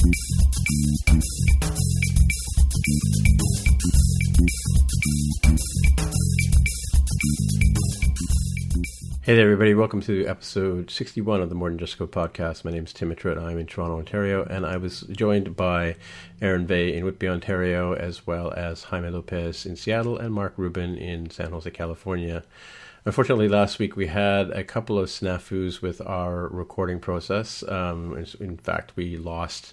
Hey there, everybody. Welcome to episode 61 of the More Than Just podcast. My name is Tim Mitchell. I'm in Toronto, Ontario, and I was joined by Aaron Vegh in Whitby, Ontario, as well as Jaime Lopez in Seattle and Mark Rubin in San Jose, California. Unfortunately, last week we had a couple of snafus with our recording process. Um, in fact, we lost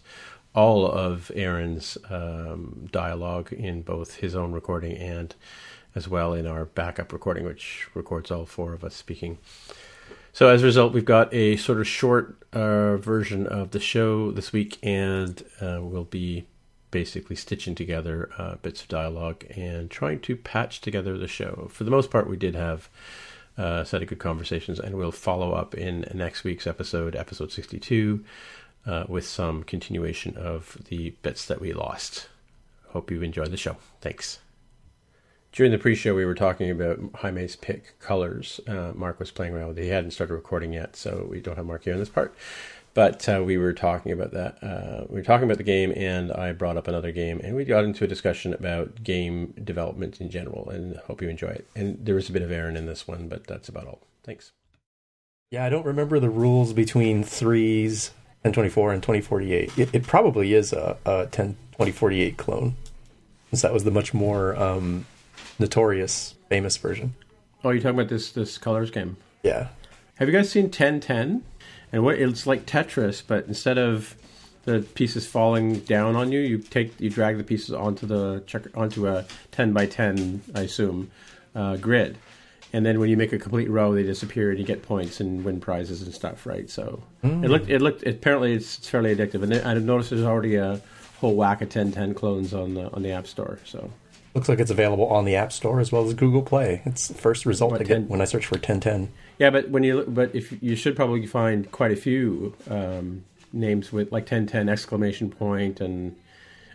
all of Aaron's um, dialogue in both his own recording and as well in our backup recording, which records all four of us speaking. So as a result, we've got a sort of short uh, version of the show this week, and uh, we'll be basically stitching together uh, bits of dialogue and trying to patch together the show. For the most part, we did have uh, a set of good conversations, and we'll follow up in next week's episode, episode 62, uh, with some continuation of the bits that we lost. Hope you enjoyed the show. Thanks during the pre-show we were talking about Jaime's pick colors. Uh, Mark was playing around with it. He hadn't started recording yet, so we don't have Mark here in this part. But uh, we were talking about that. Uh, we were talking about the game, and I brought up another game, and we got into a discussion about game development in general. And hope you enjoy it. And there was a bit of Aaron in this one, but that's about all. Thanks. Yeah, I don't remember the rules between threes, and 24 and 2048. It, it probably is a, a 10 2048 clone, since that was the much more um, notorious, famous version. Oh, you're talking about this this colors game? Yeah. Have you guys seen 1010? And what it's like Tetris, but instead of the pieces falling down on you, you take you drag the pieces onto the onto a 10 by 10, I assume, uh, grid. And then when you make a complete row, they disappear, and you get points and win prizes and stuff, right? So mm. it looked, it looked. Apparently, it's, it's fairly addictive, and I've noticed there's already a whole whack of 1010 clones on the on the App Store. So Looks like it's available on the App Store as well as Google Play. It's the first result I get when I search for 1010. Yeah, but when you but if you should probably find quite a few um, names with like 1010 exclamation point, and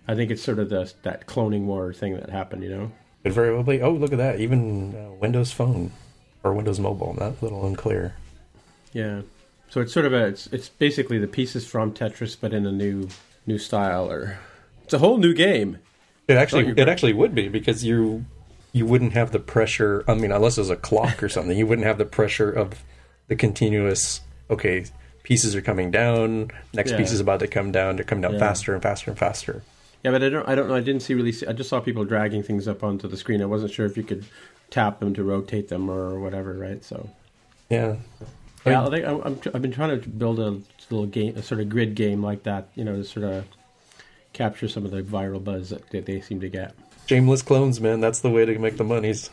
I think it's sort of the that cloning war thing that happened. You know, it very well be. Oh, look at that! Even uh, Windows Phone or Windows Mobile. Not a little unclear. Yeah, so it's sort of a it's it's basically the pieces from Tetris, but in a new new style, or it's a whole new game. It actually it actually would be because you you wouldn't have the pressure. I mean, unless it was a clock or something, you wouldn't have the pressure of the continuous. Okay, pieces are coming down. Next yeah. piece is about to come down. To come down yeah. faster and faster and faster. Yeah, but I don't. I don't know. I didn't see really. See, I just saw people dragging things up onto the screen. I wasn't sure if you could tap them to rotate them or whatever. Right. So. Yeah. Yeah, I think I'm, I've been trying to build a little game, a sort of grid game like that. You know, to sort of capture some of the viral buzz that, that they seem to get. Shameless clones, man. That's the way to make the monies.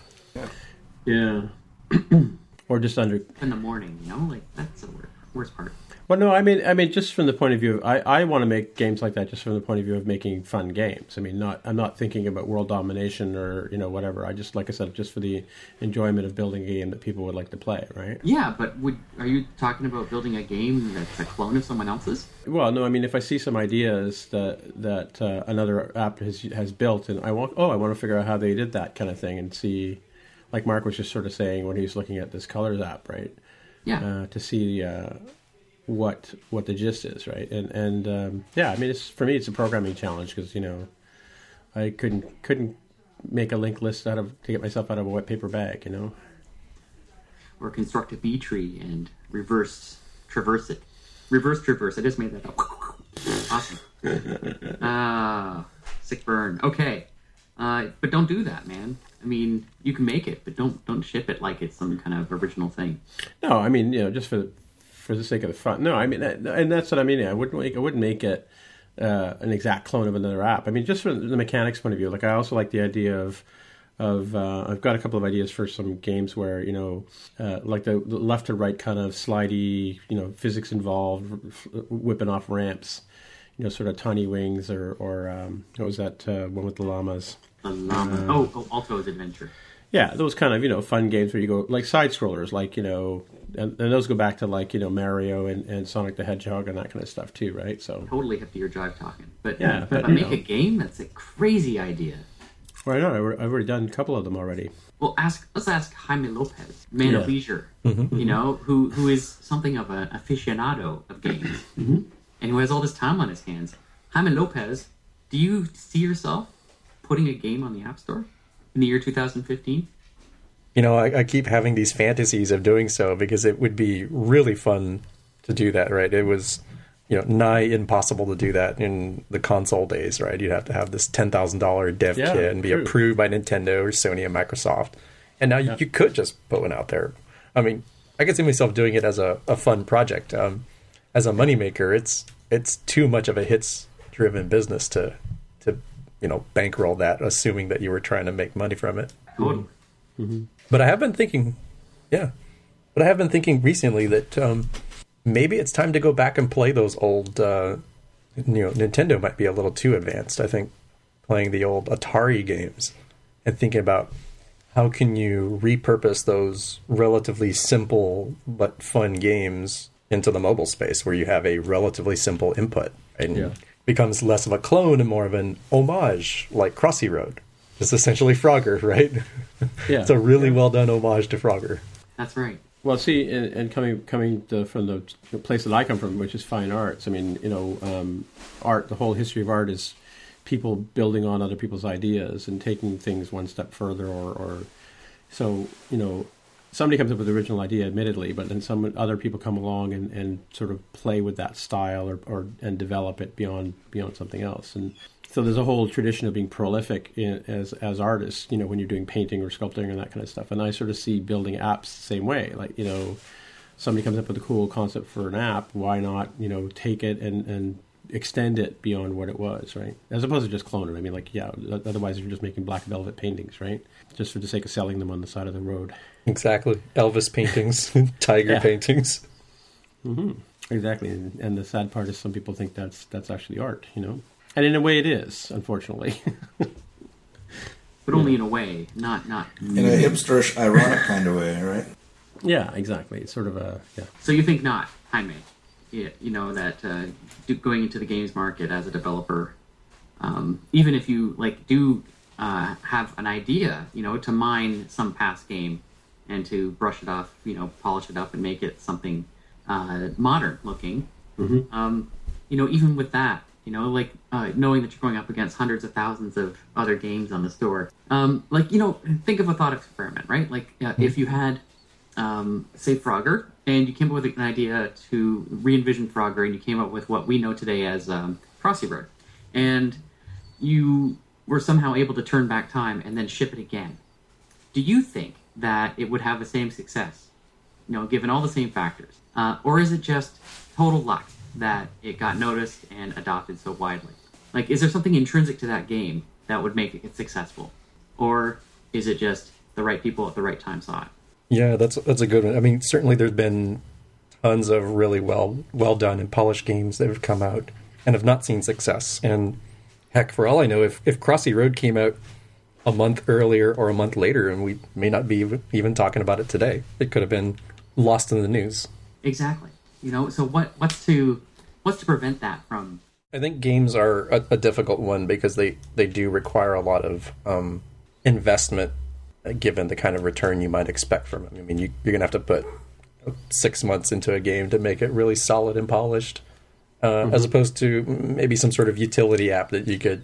Yeah. or just under in the morning, you know, like that's the worst part. Well, no, I mean, I mean, just from the point of view of, I, I want to make games like that just from the point of view of making fun games. I mean, not, I'm not thinking about world domination or you know whatever. I just, like I said, just for the enjoyment of building a game that people would like to play, right? Yeah, but would are you talking about building a game that's a clone of someone else's? Well, no, I mean, if I see some ideas that that uh, another app has has built, and I want, oh, I want to figure out how they did that kind of thing, and see, like Mark was just sort of saying when he was looking at this colors app, right? Yeah. Uh, to see. Uh, what what the gist is, right? And and um, yeah, I mean, it's for me, it's a programming challenge because you know, I couldn't couldn't make a linked list out of to get myself out of a wet paper bag, you know. Or construct a B tree and reverse traverse it. Reverse traverse. I just made that up. awesome. Ah, sick burn. Okay, uh, but don't do that, man. I mean, you can make it, but don't don't ship it like it's some kind of original thing. No, I mean, you know, just for for the sake of the fun. No, I mean, and that's what I mean. I wouldn't make I wouldn't make it uh, an exact clone of another app. I mean, just from the mechanics point of view. Like, I also like the idea of of uh, I've got a couple of ideas for some games where you know, uh, like the, the, left to right kind of slidey, you know, physics involved, whipping off ramps, you know, sort of tiny wings, or or um, what was that uh, one with the llamas? The llama. oh, oh, Alto's Adventure. Yeah, those kind of you know fun games where you go like side scrollers, like you know, and, and, those go back to like you know Mario and, and Sonic the Hedgehog and that kind of stuff too, right? So totally hip to your jive talking, but yeah, but, but make know. a game that's a crazy idea. Well, I know I've already done a couple of them already. Well, ask let's ask Jaime Lopez, man yeah. of leisure, mm-hmm. you know, who who is something of an aficionado of games, mm-hmm. and who has all this time on his hands. Jaime Lopez, do you see yourself putting a game on the App Store? in the year 2015? You know, I, I, keep having these fantasies of doing so because it would be really fun to do that, right? It was, you know, nigh impossible to do that in the console days, right? You'd have to have this $10,000 dev yeah, kit and be true. approved by Nintendo or Sony and Microsoft. And now yeah. you, you, could just put one out there. I mean, I could see myself doing it as a, a fun project. Um, as a moneymaker, it's it's too much of a hits driven business to to you know bankroll that, assuming that you were trying to make money from it. Mm-hmm. But I have been thinking, yeah, but I have been thinking recently that um, maybe it's time to go back and play those old. Uh, you know, Nintendo might be a little too advanced. I think playing the old Atari games and thinking about how can you repurpose those relatively simple but fun games into the mobile space where you have a relatively simple input and yeah becomes less of a clone and more of an homage, like Crossy Road. It's essentially Frogger, right? Yeah. it's a really yeah. well done homage to Frogger. That's right. Well, see, and, and coming coming to, from the place that I come from, which is fine arts. I mean, you know, um, art. The whole history of art is people building on other people's ideas and taking things one step further, or, or so you know, somebody comes up with the original idea, admittedly, but then some other people come along and, and sort of play with that style or, or and develop it beyond beyond something else. And so there's a whole tradition of being prolific in, as as artists. You know, when you're doing painting or sculpting and that kind of stuff. And I sort of see building apps the same way. Like you know, somebody comes up with a cool concept for an app. Why not you know take it and and extend it beyond what it was, right? As opposed to just clone it. I mean, like, yeah, otherwise you're just making black velvet paintings, right? Just for the sake of selling them on the side of the road. Exactly. Elvis paintings, tiger paintings. Mm-hmm. Exactly. And, and, the sad part is some people think that's that's actually art, you know? And in a way it is, unfortunately. but only in a way, not not in a hipsterish ironic kind of way, right? Yeah, exactly. It's sort of a yeah. So you think not, Jaime? Yeah, you know that uh, going into the games market as a developer, um, even if you like do uh, have an idea, you know, to mine some past game and to brush it off, you know, polish it up and make it something uh, modern looking. Mm-hmm. Um, you know, even with that, you know, like uh, knowing that you're going up against hundreds of thousands of other games on the store, um, like you know, think of a thought experiment, right? Like uh, mm-hmm. if you had, um, say, Frogger, and you came up with an idea to re-envision Frogger, and you came up with what we know today as um, Crossy Road, and you were somehow able to turn back time and then ship it again. Do you think that it would have the same success, you know, given all the same factors? Uh, or is it just total luck that it got noticed and adopted so widely? Like, is there something intrinsic to that game that would make it successful? Or is it just the right people at the right time saw it? Yeah, that's that's a good one. I mean, certainly there's been tons of really well well done and polished games that have come out and have not seen success. And heck, for all I know, if if Crossy Road came out a month earlier or a month later, and we may not be even talking about it today, it could have been lost in the news. Exactly. You know, so what what's to what's to prevent that from I think games are a, a, difficult one because they, they do require a lot of um, investment uh, given the kind of return you might expect from them. I mean, you, are going to have to put six months into a game to make it really solid and polished, uh, mm-hmm. as opposed to maybe some sort of utility app that you could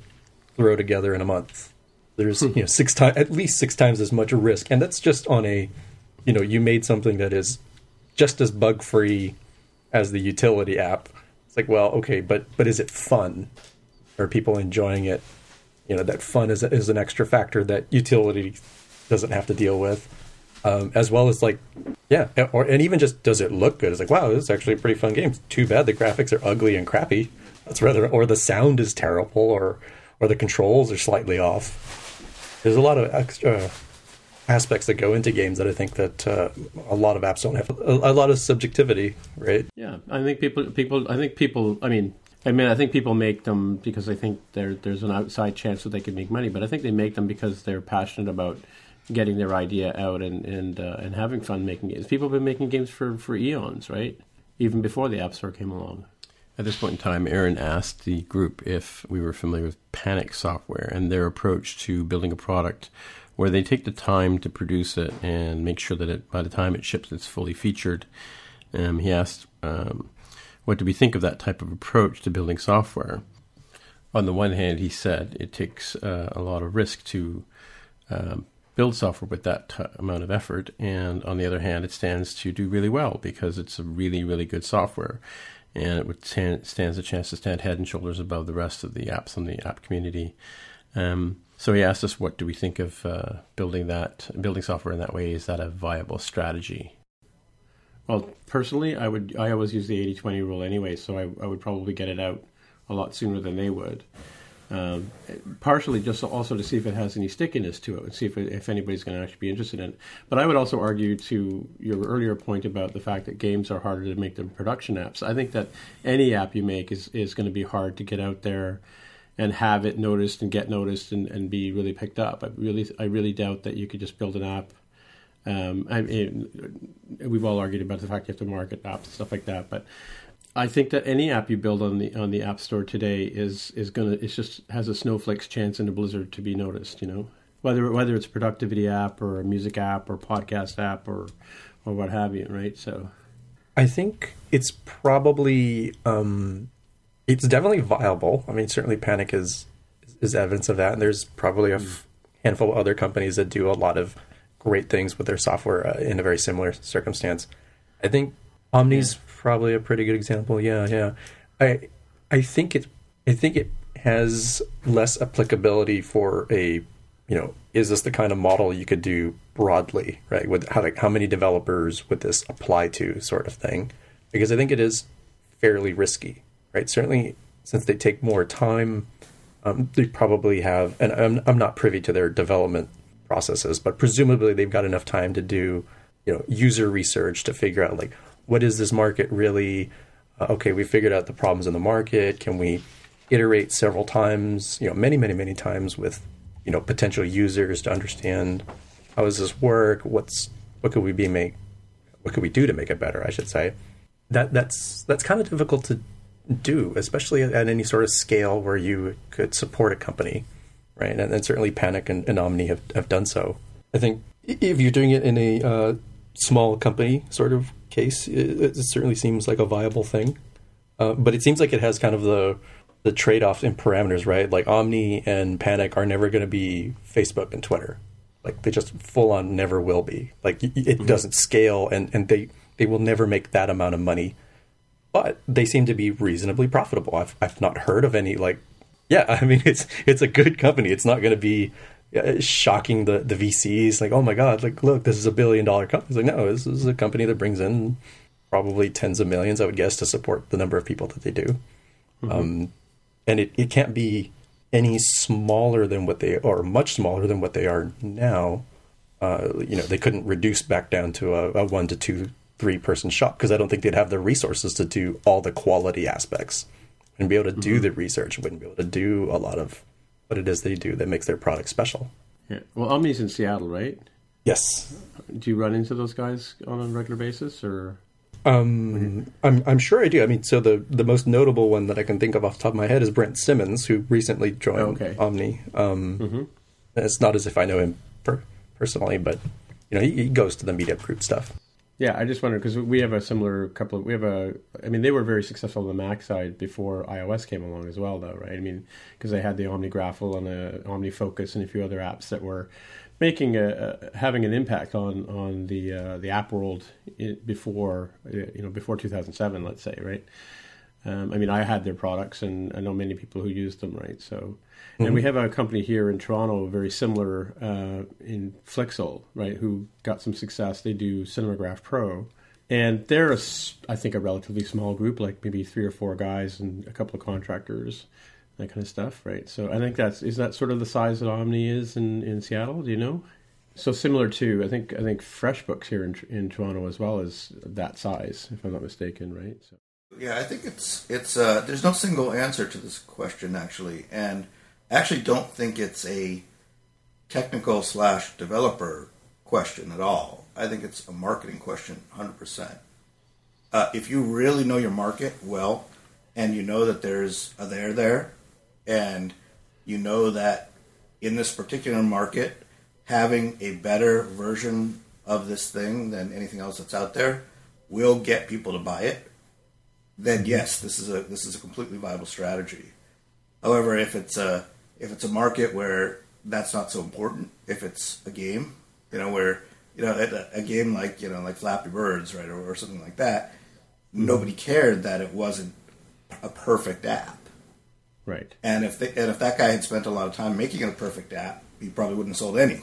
throw together in a month. There's you know six times at least six times as much risk, and that's just on a you know you made something that is just as bug free as the utility app it's like, well, okay, but but is it fun? Are people enjoying it? You know, that fun is is an extra factor that utility doesn't have to deal with, um, as well as like, yeah, or and even just does it look good? It's like, wow, this is actually a pretty fun game. Too bad the graphics are ugly and crappy. That's rather, or the sound is terrible, or or the controls are slightly off. There's a lot of extra aspects that go into games that I think that uh, a lot of apps don't have a, a, lot of subjectivity, right? Yeah, I think people people I think people I mean I mean I think people make them because they think there's an outside chance that they could make money, but I think they make them because they're passionate about getting their idea out and and uh, and having fun making games. People have been making games for for eons, right? Even before the App Store came along. At this point in time, Aaron asked the group if we were familiar with Panic Software and their approach to building a product where they take the time to produce it and make sure that it, by the time it ships, it's fully featured. Um, he asked, um, what do we think of that type of approach to building software? On the one hand, he said it takes uh, a lot of risk to um, build software with that t- amount of effort, and on the other hand, it stands to do really well because it's a really, really good software, and it would stand, stands a chance to stand head and shoulders above the rest of the apps in the app community. Um, so he asked us, what do we think of uh, building that, building software in that way? Is that a viable strategy? Well, personally, I would. I always use the 80-20 rule anyway, so I, I would probably get it out a lot sooner than they would. Um, partially just also to see if it has any stickiness to it and see if if anybody's going to actually be interested in it. But I would also argue to your earlier point about the fact that games are harder to make than production apps. I think that any app you make is, is going to be hard to get out there and have it noticed and get noticed and, and be really picked up. I really I really doubt that you could just build an app. Um, I mean, we've all argued about the fact you have to market apps and stuff like that, but I think that any app you build on the on the App Store today is is gonna it's just has a snowflake's chance in a blizzard to be noticed. You know, whether whether it's a productivity app or a music app or podcast app or or what have you, right? So, I think it's probably um, it's definitely viable. I mean, certainly Panic is is evidence of that, and there's probably a f- handful of other companies that do a lot of great things with their software uh, in a very similar circumstance. I think Omni's yeah. probably a pretty good example. Yeah, yeah. I I think it I think it has less applicability for a you know is this the kind of model you could do broadly right with how like how many developers would this apply to sort of thing because I think it is fairly risky right? Certainly, since they take more time, um, they probably have, and I'm, I'm not privy to their development processes, but presumably they've got enough time to do, you know, user research to figure out like what is this market really? Uh, okay, we figured out the problems in the market. Can we iterate several times? You know, many, many, many times with you know potential users to understand how does this work? What's what could we be make? What could we do to make it better? I should say. That that's that's kind of difficult to do, especially at any sort of scale where you could support a company, right? And, and certainly Panic and, and, Omni have, have done so. I think if you're doing it in a uh, small company sort of case, it, it, certainly seems like a viable thing. Uh, but it seems like it has kind of the the trade off in parameters, right? Like Omni and Panic are never going to be Facebook and Twitter. Like they just full on never will be. Like it mm-hmm. doesn't scale, and and they they will never make that amount of money but they seem to be reasonably profitable. I've I've not heard of any like yeah, I mean it's it's a good company. It's not going to be uh, shocking the the VCs like oh my god, like look, this is a billion dollar company. It's like no, this is a company that brings in probably tens of millions, I would guess, to support the number of people that they do. Mm-hmm. Um, and it, it can't be any smaller than what they are, much smaller than what they are now. Uh, you know, they couldn't reduce back down to a, a one to two three person shop because I don't think they'd have the resources to do all the quality aspects and be able to do the research. Wouldn't be able to do a lot of what it is they do that makes their product special. Yeah. Well, Omni's in Seattle, right? Yes, Do you run into those guys on a regular basis, or Um, I'm I'm sure I do. I mean, so the the most notable one that I can think of off the top of my head is Brent Simmons, who recently joined Oh, okay. Omni. Um, It's not as if I know him per- personally, but you know, he, he goes to the meetup group stuff. Yeah, I just wondered because we have a similar couple of we have a. I mean, they were very successful on the Mac side before iOS came along as well, though, right? I mean, because they had the OmniGraffle and the OmniFocus and a few other apps that were making a, a having an impact on on the uh, the app world before uh, you know before 2007, let's say, right? Um, I mean, I had their products, and I know many people who used them, right? So, and we have a company here in Toronto, very similar uh, in Flixel, right? Who got some success. They do Cinemagraph Pro, and they're, a s I think, a relatively small group, like maybe three or four guys and a couple of contractors, that kind of stuff, right? So, I think that's is that sort of the size that Omni is in in Seattle. Do you know? So similar to, I think, I think FreshBooks here in in Toronto as well is that size, if I'm not mistaken, right? So. Yeah, I think it's it's uh, there's no single answer to this question actually, and I actually don't think it's a technical slash developer question at all. I think it's a marketing question, hundred percent. Uh, if you really know your market well, and you know that there's a there there, and you know that in this particular market, having a better version of this thing than anything else that's out there will get people to buy it then yes, this is a this is a completely viable strategy. However, if it's a if it's a market where that's not so important, if it's a game, you know, where you know a, a game like you know like Flappy Birds, right, or, or something like that, mm-hmm. nobody cared that it wasn't a perfect app. Right. And if they, and if that guy had spent a lot of time making it a perfect app, he probably wouldn't have sold any,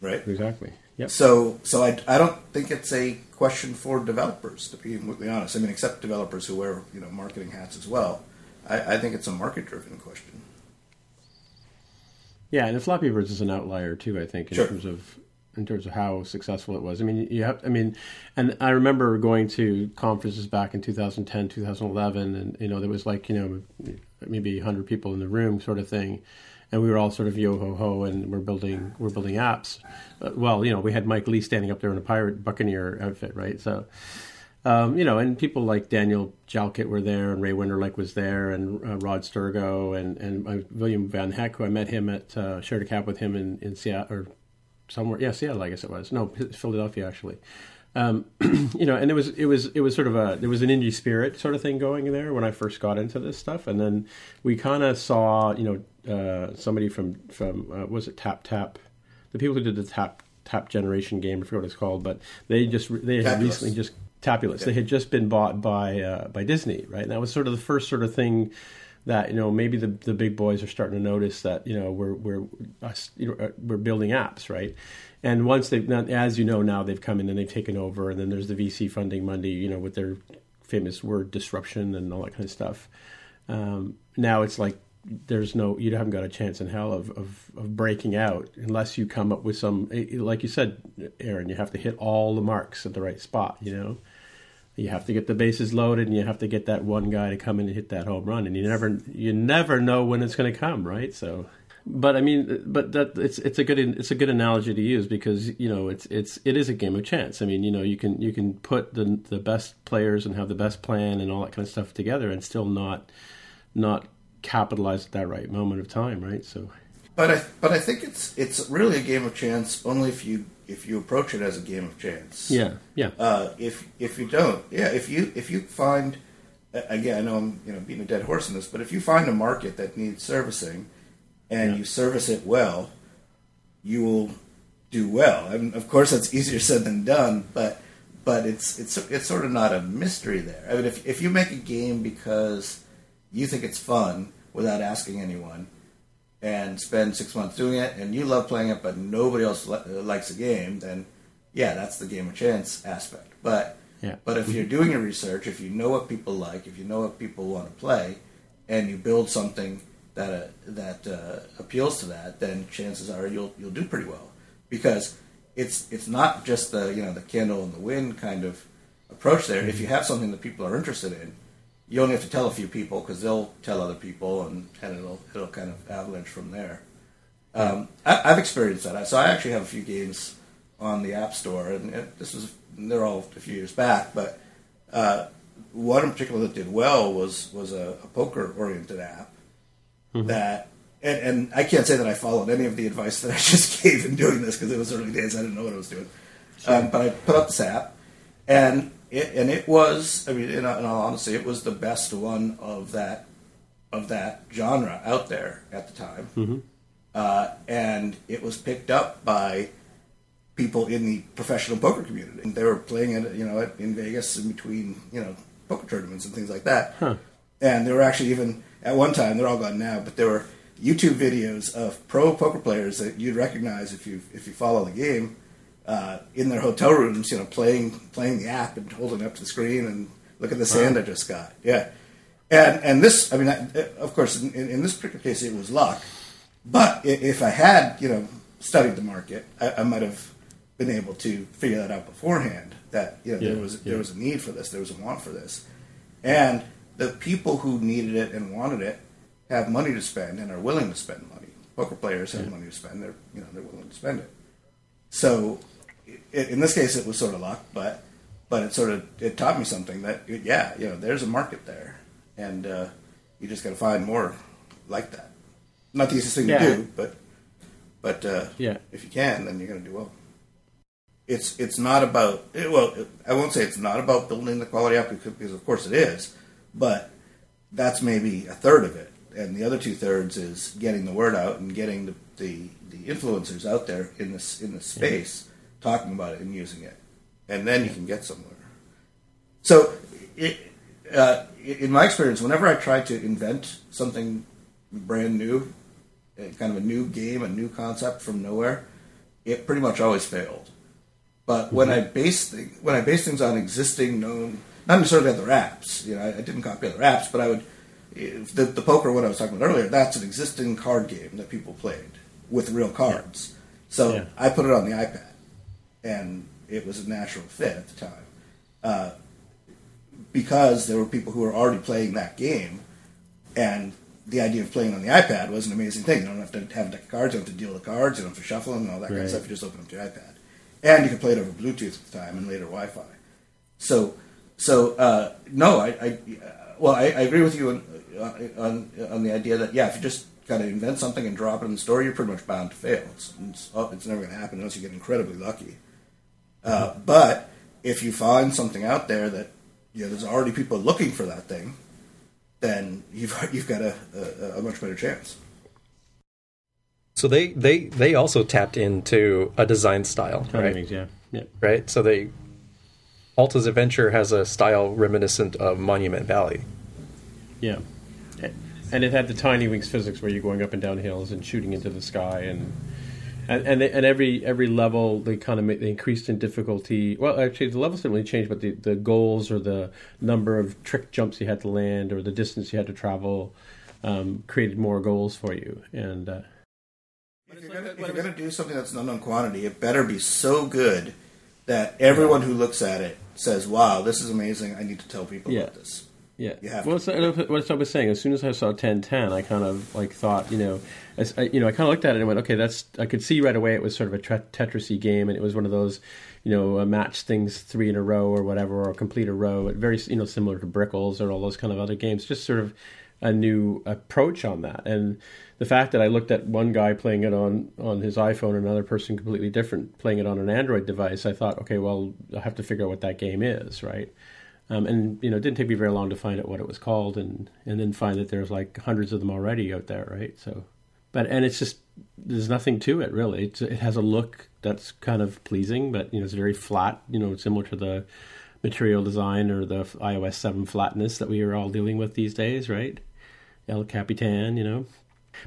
right? Exactly. Yep. So, so I, I don't think it's a question for developers, to be completely honest. I mean, except developers who wear you know marketing hats as well. I, I think it's a market-driven question. Yeah, and the Flappy Birds is an outlier too. I think in Sure. terms of in terms of how successful it was. I mean, you have. I mean, and I remember going to conferences back in 2010, 2011, and you know there was like you know maybe 100 people in the room, sort of thing. And we were all sort of yo ho ho, and we're building we're building apps. Uh, well, you know, we had Mike Lee standing up there in a pirate buccaneer outfit, right? So, um, you know, and people like Daniel Jalkut were there, and Ray Wenderlich was there, and uh, Rod Strougo, and and uh, William Van Heck, who I met him at uh, shared a cab with him in in Seattle or somewhere, yeah, Seattle, I guess it was. No, Philadelphia actually. Um, you know, and it was it was it was sort of a there was an indie spirit sort of thing going there when I first got into this stuff, and then we kind of saw you know uh, somebody from from uh, was it Tap Tap, the people who did the Tap Tap Generation game, I forget what it's called, but they just they had recently just Tapulous. They had just been bought by uh, by Disney, right? And that was sort of the first sort of thing that you know maybe the the big boys are starting to notice that you know we're we're us, you know, uh, we're building apps, right? And once they've now, as you know now they've come in and they've taken over, and then there's the VC funding Monday, you know, with their famous word disruption and all that kind of stuff. Um, now it's like there's no you haven't got a chance in hell of, of, of breaking out unless you come up with some eh, like you said aaron you have to hit all the marks at the right spot you know? You have to get the bases loaded and you have to get that one guy to come in and hit that home run and you never you never know when it's going to come right? So but i mean but that it's it's a good it's a good analogy to use because you know it's it's it is a game of chance. I mean you know you can you can put the the best players and have the best plan and all that kind of stuff together and still not not capitalize at that right moment of time right so But I but I think it's it's really a game of chance only if you if you approach it as a game of chance. yeah yeah Uh, if if you don't, yeah, if you if you find again, I know I'm you know beating a dead horse in this, but if you find a market that needs servicing and you service it well, you will do well. And of course, that's easier said than done, but but it's it's it's sort of not a mystery there. I mean, if if you make a game because you think it's fun without asking anyone, and spend six months doing it, and you love playing it, but nobody else li- likes the game, then yeah, that's the game of chance aspect. But Yeah. but if you're doing your research, if you know what people like, if you know what people want to play, and you build something that uh, that uh, appeals to that, then chances are you'll you'll do pretty well because it's it's not just the you know the candle in the wind kind of approach there. If you have something that people are interested in, you only have to tell a few people because they'll tell other people, and, and it'll it'll kind of avalanche from there. Um, I, I've experienced that. So I actually have a few games on the App Store, and it, this was they're all a few years back, but uh, one in particular that did well was was a, a poker oriented app that. And, and I can't say that I followed any of the advice that I just gave in doing this because it was early days. I didn't know what I was doing. Um, but I put up this app, and it and it was. I mean, in, in all honesty, it was the best one of that of that genre out there at the time. Uh, and it was picked up by people in the professional poker community. And they were playing it, you know, in Vegas in between, you know, poker tournaments and things like that. And there were actually even at one time they're all gone now, but there were YouTube videos of pro poker players that you'd recognize if you if you follow the game uh, in their hotel rooms, you know, playing playing the app and holding up to the screen and look at the sand I just got. Yeah, and and this, I mean, I, of course, in, in this particular case, it was luck. But if I had, you know, studied the market, I, I might have been able to figure that out beforehand. That you know Yeah, there was yeah. there was a need for this, there was a want for this, and the people who needed it and wanted it have money to spend and are willing to spend money. Poker players have money to spend; they're you know they're willing to spend it. So, i in this case, it was sort of luck, but but it sort of it taught me something that yeah, you know, there's a market there, and uh, you just got to find more like that. Not the easiest thing Yeah. to do, but but uh, Yeah. if you can, then you're going to do well. It's it's not about it, well, it, I won't say it's not about building the quality app because, because of course it is, but that's maybe a third of it, and the other two thirds is getting the word out and getting the, the, the influencers out there in this in this space talking about it and using it, and then you can get somewhere. So, it, uh, in my experience, whenever I try to invent something brand new, uh, kind of a new game, a new concept from nowhere, it pretty much always failed. But when I base thing, when I base things on existing known, not necessarily other apps, you know, I, I didn't copy other apps, but I would the, the poker one I was talking about earlier. That's an existing card game that people played with real cards. So Yeah. I put it on the iPad, and it was a natural fit at the time. Uh, because there were people who were already playing that game, and the idea of playing on the iPad was an amazing thing. You don't have to have a deck of cards, you don't have to deal the cards, you don't have to shuffle them, and all that kind of stuff. You just open up your iPad, and you can play it over Bluetooth at the time and later Wi-Fi. So, so uh, no, I, I uh, well, I, I agree with you on, uh, on on the idea that yeah, if you just kind of invent something and drop it in the store, you're pretty much bound to fail. It's, it's, oh, it's never going to happen unless you get incredibly lucky. Uh, but if you find something out there that you know, there's already people looking for that thing, then you've you've got a, a, a much better chance. So they they they also tapped into a design style, Kind right? things, yeah. Yeah. Right. So they Alto's Adventure has a style reminiscent of Monument Valley. Yeah. And it had the tiny wings physics where you're going up and down hills and shooting into the sky and and and, they, and every every level they kind of made, they increased in difficulty. Well, actually, the levels didn't really change, but the, the goals or the number of trick jumps you had to land or the distance you had to travel um, created more goals for you. And uh, If you're gonna, if you're gonna do something that's an unknown quantity, it better be so good that everyone who looks at it says, "Wow, this is amazing! I need to tell people Yeah. about this." Yeah. Well, it's, what I was saying. As soon as I saw 1010, I kind of like thought, you know, as I, you know, I kind of looked at it and went, okay, that's. I could see right away it was sort of a tre- Tetrisy game, and it was one of those, you know, uh, match things three in a row or whatever, or complete a row. Very, you know, similar to Brickles or all those kind of other games. Just sort of a new approach on that, and the fact that I looked at one guy playing it on on his iPhone, and another person completely different playing it on an Android device, I thought, okay, well, I have to figure out what that game is, right? Um, and you know, it didn't take me very long to find out what it was called, and and then find that there's like hundreds of them already out there, right? So, but and it's just there's nothing to it really. It's, it has a look that's kind of pleasing, but you know, it's very flat. You know, similar to the material design or the iOS seven flatness that we are all dealing with these days, right? El Capitan, you know.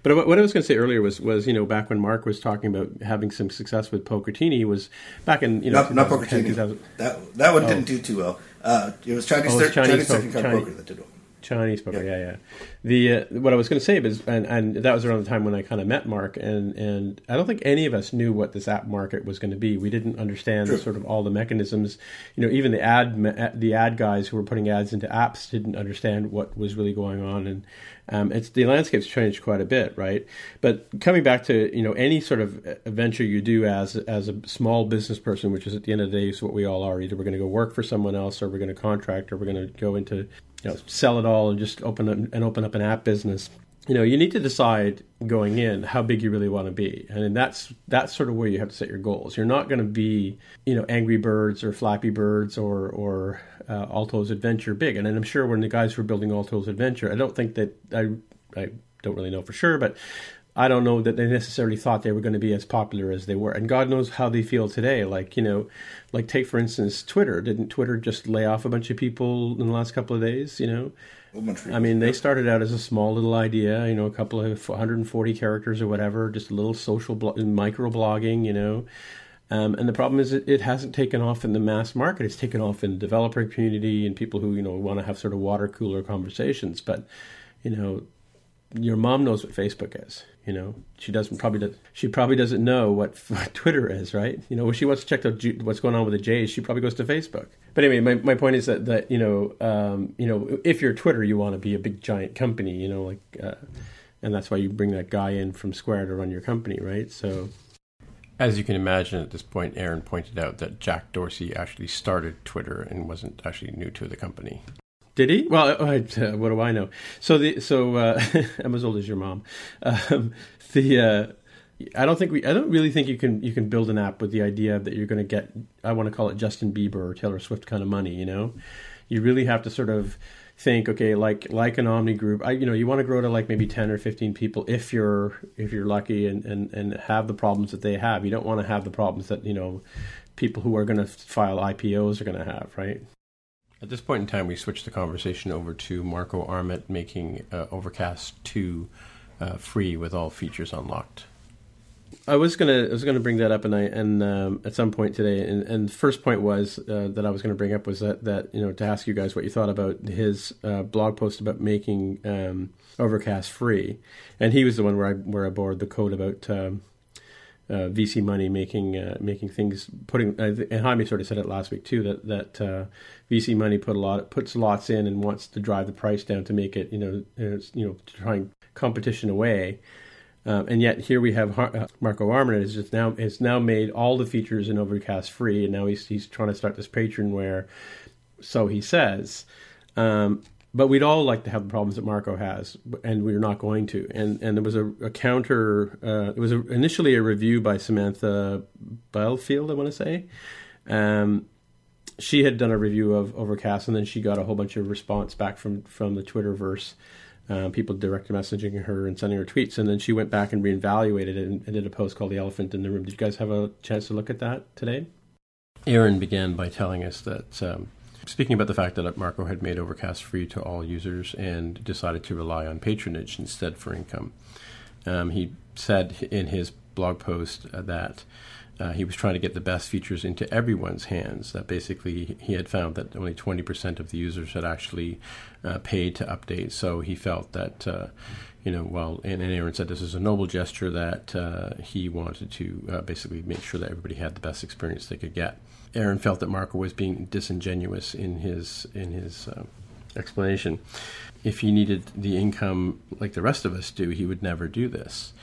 But what what I was going to say earlier was was you know back when Mark was talking about having some success with Pokertini was back in you know Not, not 2010, Pokertini. 2000 That that one Oh. didn't do too well. Uh, it was Chinese, Oh, thir- it's Chinese Chinese, poker- thirteen card Chinese- poker that did well. Chinese poker, yeah, yeah. The uh, what I was going to say is, and, and that was around the time when I kind of met Mark, and and I don't think any of us knew what this app market was going to be. We didn't understand True. sort of all the mechanisms. You know, even the ad the ad guys who were putting ads into apps didn't understand what was really going on, and um, it's the landscape's changed quite a bit, right? But coming back to you know any sort of venture you do as as a small business person, which is at the end of the day is what we all are. Either we're going to go work for someone else, or we're going to contract, or we're going to go into you know sell it all and just open up, and open up an app business. You know, you need to decide going in how big you really want to be, and that's that's sort of where you have to set your goals. You're not going to be, you know, Angry Birds or Flappy Birds or or uh, Alto's Adventure big. And, I'm sure when the guys were building Alto's Adventure, I don't think that I I don't really know for sure, but I don't know that they necessarily thought they were going to be as popular as they were. And God knows how they feel today. Like, you know, like take for instance Twitter. Didn't Twitter just lay off a bunch of people in the last couple of days, you know? I mean, they started out as a small little idea, you know, a couple of 140 characters or whatever, just a little social blo- micro blogging, you know. Um, and the problem is, it, it, hasn't taken off in the mass market. It's taken off in the developer community and people who you know want to have sort of water cooler conversations. But you know, your mom knows what Facebook is. You know, she doesn't probably does, she probably doesn't know what, what, Twitter is, right? You know, when she wants to check out what's going on with the Jays, she probably goes to Facebook. But anyway, my, my point is that that you know, um, you know, if you're Twitter, you want to be a big giant company. You know, like, uh, and that's why you bring that guy in from Square to run your company, right? So. As you can imagine, at this point, Aaron pointed out that Jack Dorsey actually started Twitter and wasn't actually new to the company. Did he? Well, uh, what do I know? So the so uh, I'm as old as your mom. Um, the uh, I don't think we I don't really think you can you can build an app with the idea that you're going to get I want to call it Justin Bieber or Taylor Swift kind of money. You know, you really have to sort of think okay like like an omni group I, you know you want to grow to like maybe 10 or 15 people if you're if you're lucky and and, and have the problems that they have you don't want to have the problems that you know people who are going to file ipos are going to have right at this point in time we switch the conversation over to marco arment making uh, overcast 2 uh, free with all features unlocked. I was gonna I was gonna bring that up, and I and um, at some point today, and, and the first point was uh, that I was gonna bring up was that that you know to ask you guys what you thought about his uh, blog post about making um, Overcast free, and he was the one where I where I borrowed the code about um, uh, VC money making uh, making things putting and Jaime sort of said it last week too that that uh, VC money put a lot puts lots in and wants to drive the price down to make it you know you know trying competition away. Um, and yet here we have Har- uh, Marco Arment has just now has now made all the features in Overcast free, and now he's he's trying to start this patron where, so he says. Um, but we'd all like to have the problems that Marco has, and we're not going to. And and there was a, a counter. Uh, it was a, initially a review by Samantha Bielefeld, I want to say. Um, she had done a review of Overcast, and then she got a whole bunch of response back from from the Twitterverse uh, people direct messaging her and sending her tweets, and then she went back and reevaluated it and, and did a post called "The Elephant in the Room." Did you guys have a chance to look at that today? Aaron began by telling us that, um, speaking about the fact that Marco had made Overcast free to all users and decided to rely on patronage instead for income. Um, he said in his blog post that uh, he was trying to get the best features into everyone's hands. That basically he had found that only 20% of the users had actually uh, paid to update. So he felt that, uh, you know, well, and, and, Aaron said this is a noble gesture that uh, he wanted to uh, basically make sure that everybody had the best experience they could get. Aaron felt that Marco was being disingenuous in his in his uh, explanation. If he needed the income like the rest of us do, he would never do this.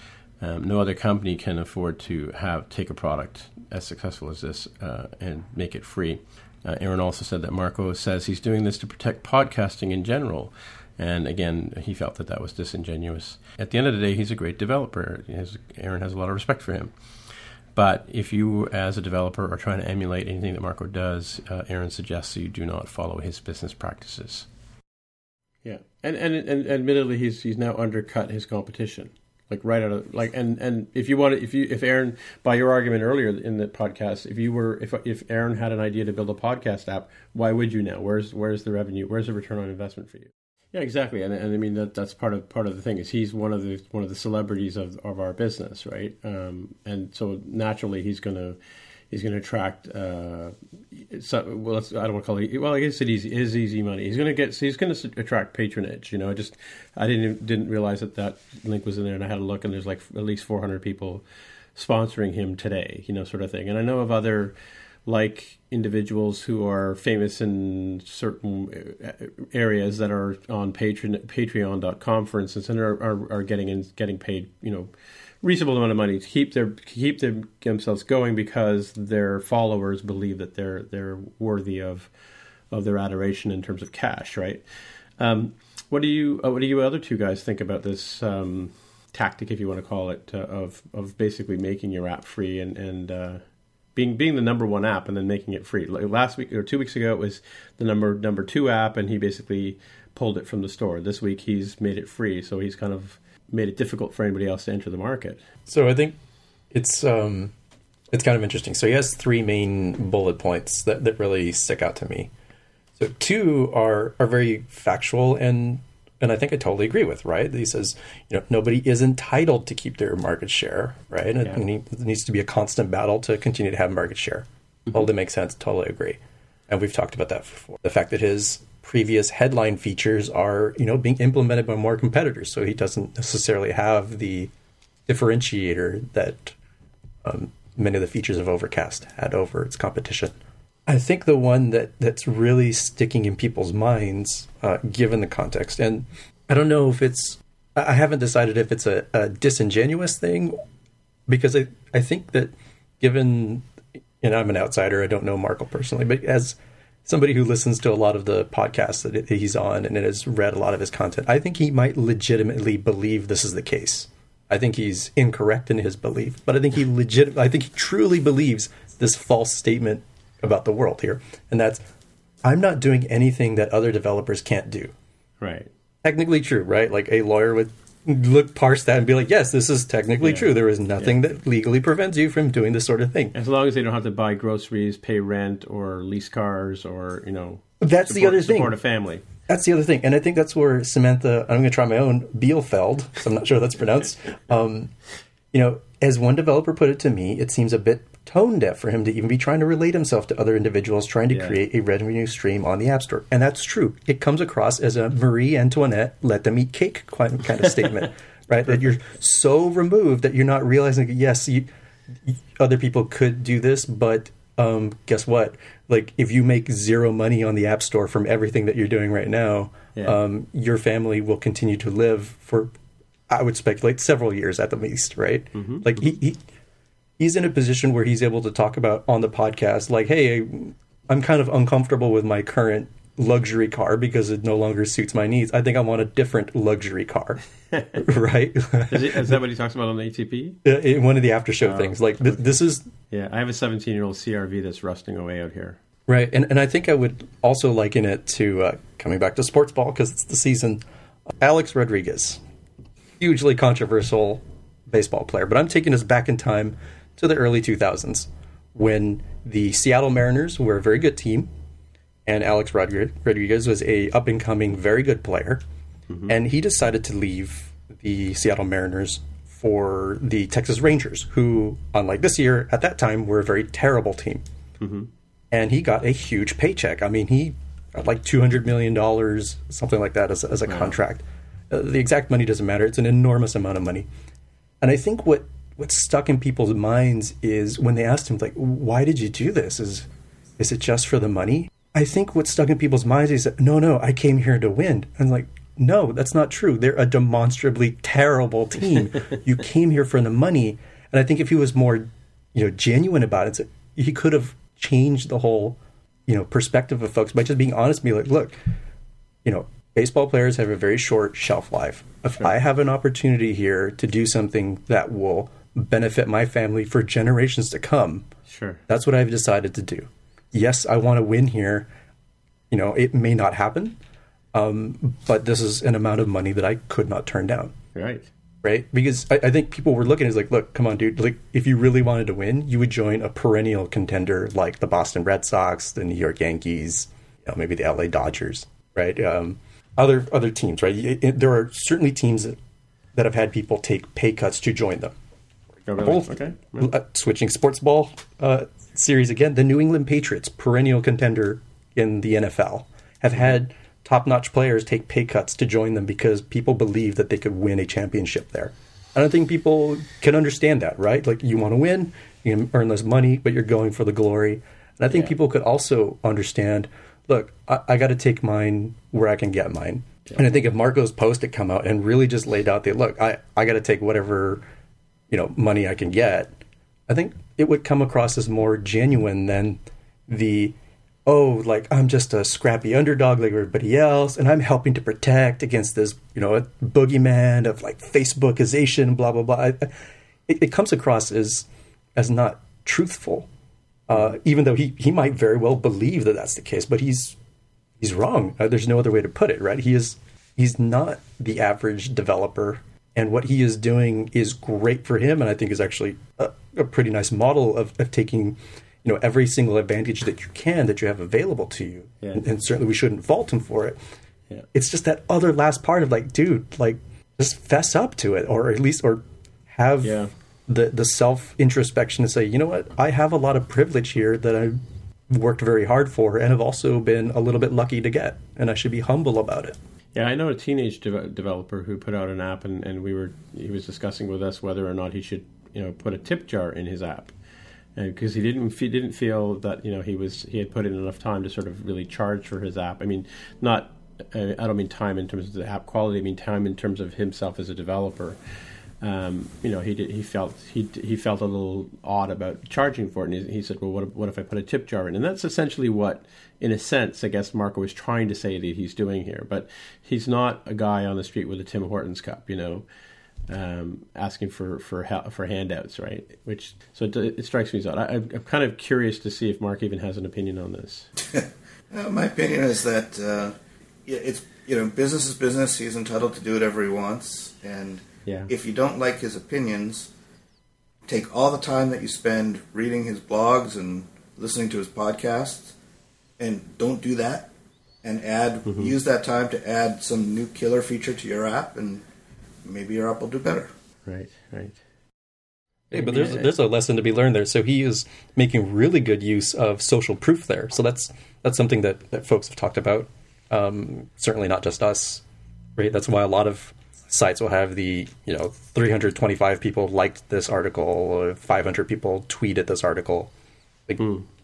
Um, no other company can afford to have take a product as successful as this uh, and make it free. Uh, Aaron also said that Marco says he's doing this to protect podcasting in general. And again, he felt that that was disingenuous. At the end of the day, he's a great developer. Has, Aaron has a lot of respect for him. But if you, as a developer, are trying to emulate anything that Marco does, uh, Aaron suggests you do not follow his business practices. Yeah, and, and and admittedly, he's he's now undercut his competition. Like right out of like and and if you want to, if you if Aaron by your argument earlier in the podcast if you were if if Aaron had an idea to build a podcast app why would you now? Where's where's the revenue? Where's the return on investment for you yeah exactly and, and I mean that that's part of part of the thing is he's one of the one of the celebrities of of our business right um, and so naturally he's going to He's going to attract. Uh, well, I don't want to call it. Well, I guess it is, is easy money. He's going to get. He's going to attract patronage. You know, just I didn't didn't realize that that link was in there, and I had a look, and there's like at least 400 people sponsoring him today. You know, sort of thing. And I know of other like individuals who are famous in certain areas that are on Patreon, Patreon.com, for instance, and are, are, are getting in, getting paid, you know, reasonable amount of money to keep their keep them, themselves going because their followers believe that they're they're worthy of of their adoration in terms of cash, right? Um, what do you uh, what do you other two guys think about this um, tactic, if you want to call it, uh, of of basically making your app free and and uh, being being the number one app and then making it free? Like last week or two weeks ago, it was the number number two app, and he basically pulled it from the store. This week, he's made it free, so he's kind of made it difficult for anybody else to enter the market. So I think it's um, it's kind of interesting. So he has three main bullet points that, that really stick out to me. So two are are very factual and and I think I totally agree with. Right, he says you know nobody is entitled to keep their market share. Right, and yeah. it, it, needs to be a constant battle to continue to have market share. Mm-hmm. Totally makes sense. Totally agree. And we've talked about that before. The fact that his previous headline features are you know being implemented by more competitors so he doesn't necessarily have the differentiator that um, many of the features of overcast had over its competition i think the one that that's really sticking in people's minds uh, given the context and i don't know if it's i haven't decided if it's a, a disingenuous thing because i i think that given and i'm an outsider i don't know Marco personally but as somebody who listens to a lot of the podcasts that he's on and has read a lot of his content, I think he might legitimately believe this is the case. I think he's incorrect in his belief, but I think he legit I think he truly believes this false statement about the world here. And that's I'm not doing anything that other developers can't do. Right. Technically true, right? Like a lawyer would look parse that and be like, yes, this is technically yeah. true. There is nothing yeah. that legally prevents you from doing this sort of thing. As long as they don't have to buy groceries, pay rent, or lease cars, or you know, that's support, the other thing. Support a family. That's the other thing, and I think that's where Samantha. I'm going to try my own Bielefeld. So I'm not sure that's pronounced. Um, you know, as one developer put it to me, it seems a bit tone deaf for him to even be trying to relate himself to other individuals trying to yeah. create a revenue stream on the App Store. And that's true. It comes across as a Marie Antoinette, let them eat cake kind of statement, right? That you're so removed that you're not realizing, yes, you, other people could do this, but um, guess what? Like, if you make zero money on the App Store from everything that you're doing right now, yeah. um, your family will continue to live for, I would speculate, several years at the least, right? Mm-hmm. Like, he, he he's in a position where he's able to talk about on the podcast, like, hey, I'm kind of uncomfortable with my current luxury car because it no longer suits my needs. I think I want a different luxury car, right? is, it, is, that what he talks about on the ATP? Uh, in one of the after show oh, things. Like th- this is. Yeah, I have a 17 year old CRV that's rusting away out here. Right, and and I think I would also liken it to uh, coming back to sports ball because it's the season. Alex Rodriguez, hugely controversial baseball player, but I'm taking us back in time to the early 2000s when the Seattle Mariners were a very good team and Alex Rodriguez was a up and coming very good player mm-hmm. and he decided to leave the Seattle Mariners for the Texas Rangers who unlike this year at that time were a very terrible team. Mm-hmm. And he got a huge paycheck. I mean, he got like 200 million dollars something like that as, as a wow. contract. Uh, the exact money doesn't matter. It's an enormous amount of money. And I think what what's stuck in people's minds is when they asked him like why did you do this? Is is it just for the money? I think what's stuck in people's minds is that no no i came here to win. And like no that's not true. They're a demonstrably terrible team. You came here for the money. And i think if he was more you know genuine about it he could have changed the whole you know perspective of folks by just being honest and be like look you know baseball players have a very short shelf life. If sure. i have an opportunity here to do something that will benefit my family for generations to come. Sure. That's what I've decided to do. Yes, I want to win here. You know, it may not happen, um, but this is an amount of money that I could not turn down. Right. Right. Because I, I think people were looking as like, look, come on, dude. Like, if you really wanted to win, you would join a perennial contender like the Boston Red Sox, the New York Yankees, you know, maybe the LA Dodgers, right? Um, other other teams, right? It, it, there are certainly teams that, that have had people take pay cuts to join them Oh, really? Both. Okay. Uh, switching sports ball uh, series again, the New England Patriots, perennial contender in the NFL, have had top-notch players take pay cuts to join them because people believe that they could win a championship there. I don't think people can understand that, right? Like you want to win, you can earn less money, but you're going for the glory. And I think Yeah. people could also understand. Look, I, I got to take mine where I can get mine. And I think if Marco's post had come out and really just laid out the look, I, I got to take whatever you know money I can get, I think it would come across as more genuine than the oh like I'm just a scrappy underdog like everybody else, and I'm helping to protect against this you know boogeyman of like Facebookization, blah blah blah. It, it comes across as as not truthful, uh, even though he he might very well believe that that's the case, but he's he's wrong. Uh, there's no other way to put it, right? He is he's not the average developer, and what he is doing is great for him, and I think is actually a, a pretty nice model of, of taking you know every single advantage that you can that you have available to you, Yeah. and, and certainly we shouldn't fault him for it. Yeah. It's just that other last part of like, dude, like just fess up to it, or at least or have Yeah. the the self introspection to say, you know what, I have a lot of privilege here that I've worked very hard for, and have also been a little bit lucky to get, and I should be humble about it. Yeah, I know a teenage de- developer who put out an app, and, and we were he was discussing with us whether or not he should you know put a tip jar in his app, because he didn't he didn't feel that you know he was he had put in enough time to sort of really charge for his app. I mean, not uh, I don't mean time in terms of the app quality. I mean time in terms of himself as a developer. Um, you know, he did, he felt he he felt a little odd about charging for it, and he, he said, "Well, what what if I put a tip jar in?" And that's essentially what, in a sense, I guess Marco is trying to say that he's doing here. But he's not a guy on the street with a Tim Hortons cup, you know, um, asking for for for handouts, right? Which so it, it strikes me as odd. I, I'm I'm kind of curious to see if Mark even has an opinion on this. Uh, my opinion is that uh, it's you know business is business. He's entitled to do whatever he wants, and Yeah. if you don't like his opinions, take all the time that you spend reading his blogs and listening to his podcasts, and don't do that, and add Mm-hmm. use that time to add some new killer feature to your app, and maybe your app will do better. Right, right. Hey, but there's there's a lesson to be learned there. So he is making really good use of social proof there. So that's that's something that, that folks have talked about. Um, certainly not just us, right? That's why a lot of sites will have the you know 325 people liked this article, or 500 people tweeted this article. Like,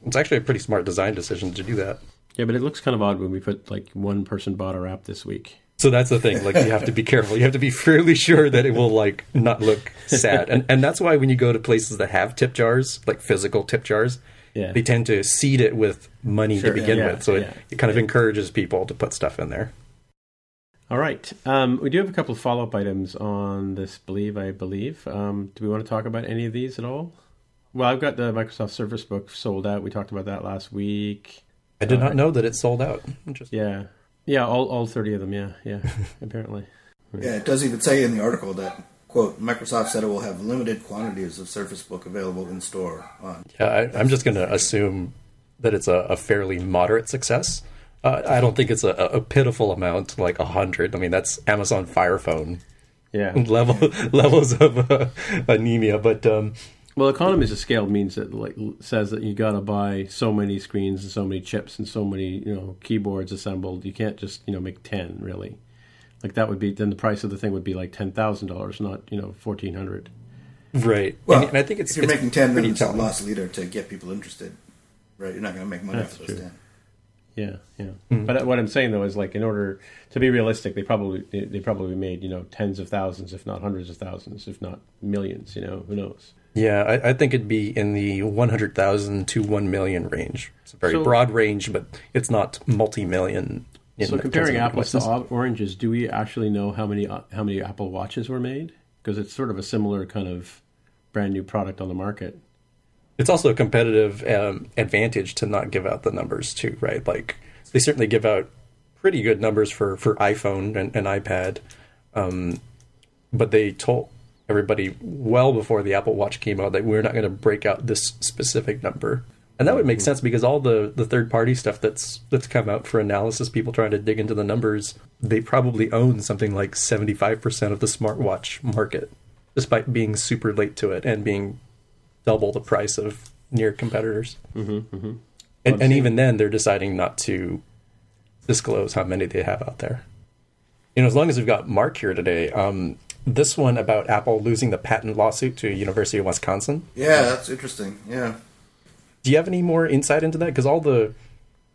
It's actually a pretty smart design decision to do that. Yeah, but it looks kind of odd when we put like one person bought our app this week. So that's the thing. Like you have to be careful. You have to be fairly sure that it will like not look sad. And and that's why when you go to places that have tip jars, like physical tip jars, Yeah. they tend to seed it with money Sure, to begin yeah, with. So yeah. it, it kind of encourages people to put stuff in there. All right. Um, we do have a couple of follow up items on this Believe, I believe. Um, do we want to talk about any of these at all? Well, I've got the Microsoft Surface Book sold out. We talked about that last week. I did Uh, not know that it sold out. Interesting. Yeah. Yeah, all, all 30 of them. Yeah, yeah, apparently. Yeah, it does even say in the article that quote Microsoft said it will have limited quantities of Surface Book available in store on Yeah, I, I'm just going to assume that it's a, a fairly moderate success. Uh, I don't think it's a, a pitiful amount, like a hundred. I mean, that's Amazon Fire Phone Yeah. level levels of uh, anemia. But um, Well, economies of scale means that like says that you got to buy so many screens and so many chips and so many you know keyboards assembled. You can't just you know make ten really. Like that would be then the price of the thing would be like ten thousand dollars, not you know fourteen hundred. right, Well, and, and I think it's if you're it's making ten, then pretty it's a telling. loss leader to get people interested, right? You're not going to make money That's off those true. ten. Yeah, yeah. Hmm. But uh, what I'm saying though is like in order to be realistic, they probably they, they probably made you know tens of thousands, if not hundreds of thousands, if not millions. You know, who knows? Yeah, I, I think it'd be in the 100,000 to 1 million range. It's a very So- broad range, but it's not multi-million. in So comparing apples to oranges, do we actually know how many uh, how many Apple Watches were made? Because it's sort of a similar kind of brand new product on the market. It's also a competitive um, advantage to not give out the numbers too, right? Like they certainly give out pretty good numbers for for iPhone and, and iPad, um, but they told everybody well before the Apple Watch came out that we're not going to break out this specific number. And that would make sense because all the, the third party stuff that's that's come out for analysis, people trying to dig into the numbers, they probably own something like seventy five percent of the smartwatch market. despite being super late to it and being double the price of near competitors. Mm-hmm, mm-hmm. And, and even then, they're deciding not to disclose how many they have out there. You know, as long as we've got Mark here today, um, this one about Apple losing the patent lawsuit to University of Wisconsin. Yeah, that's interesting. Yeah. Do you have any more insight into that? Because all the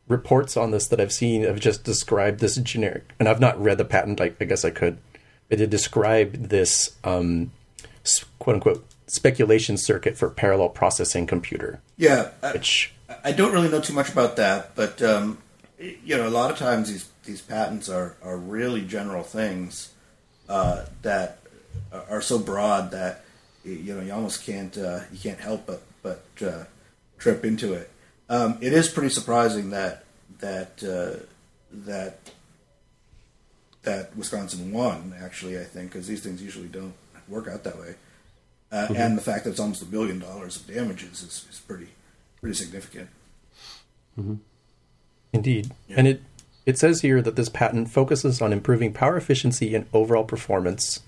reports on this that I've seen have just described this generic, and I've not read the patent. I, I guess I could. It did describe this um, quote unquote speculation circuit for parallel processing computer. Yeah, which I, I don't really know too much about that, but um, you know, a lot of times these these patents are are really general things uh, that are so broad that you know you almost can't uh, you can't help but but uh, trip into it. Um, it is pretty surprising that that uh, that that Wisconsin won. Actually, I think because these things usually don't work out that way, uh, mm-hmm. and the fact that it's almost a billion dollars of damages is, is pretty pretty significant. Mm-hmm. Indeed, yeah. and it it says here that this patent focuses on improving power efficiency and overall performance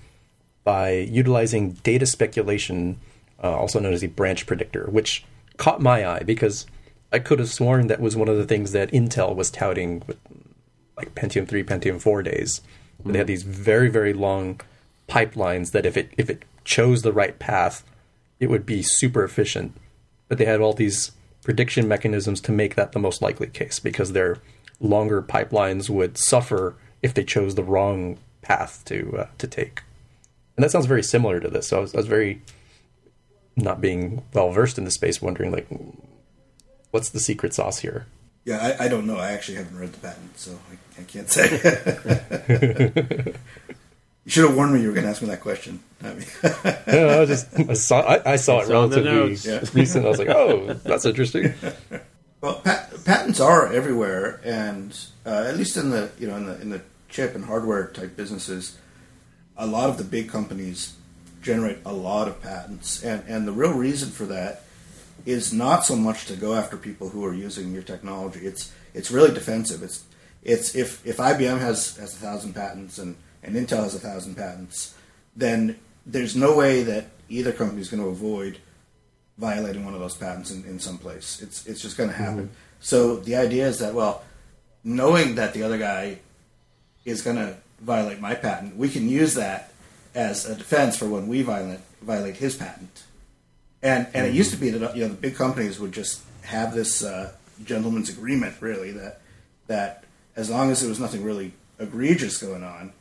by utilizing data speculation, uh, also known as a branch predictor, which caught my eye because I could have sworn that was one of the things that Intel was touting with like Pentium 3, Pentium 4 days. Mm-hmm. They had these very, very long pipelines that if it if it chose the right path, it would be super efficient. But they had all these prediction mechanisms to make that the most likely case because they're longer pipelines would suffer if they chose the wrong path to uh, to take. And that sounds very similar to this. So I was, I was very not being well versed in the space, wondering like, what's the secret sauce here? Yeah, I, I don't know. I actually haven't read the patent, so I, I can't say. you should have warned me you were going to ask me that question. I mean, I just I saw I, I saw it relatively yeah. recent. I was like, oh, that's interesting. Well, pat- patents are everywhere, and uh, at least in the you know in the in the chip and hardware type businesses, a lot of the big companies generate a lot of patents, and and the real reason for that is not so much to go after people who are using your technology. It's it's really defensive. It's it's if if IBM has has a thousand patents and and Intel has a thousand patents, then there's no way that either company is going to avoid violating one of those patents in, in some place. It's it's just going to happen. Mm-hmm. So the idea is that well, knowing that the other guy is going to violate my patent, we can use that as a defense for when we violate violate his patent. And and mm-hmm. it used to be that you know the big companies would just have this uh, gentleman's agreement, really that that as long as there was nothing really egregious going on,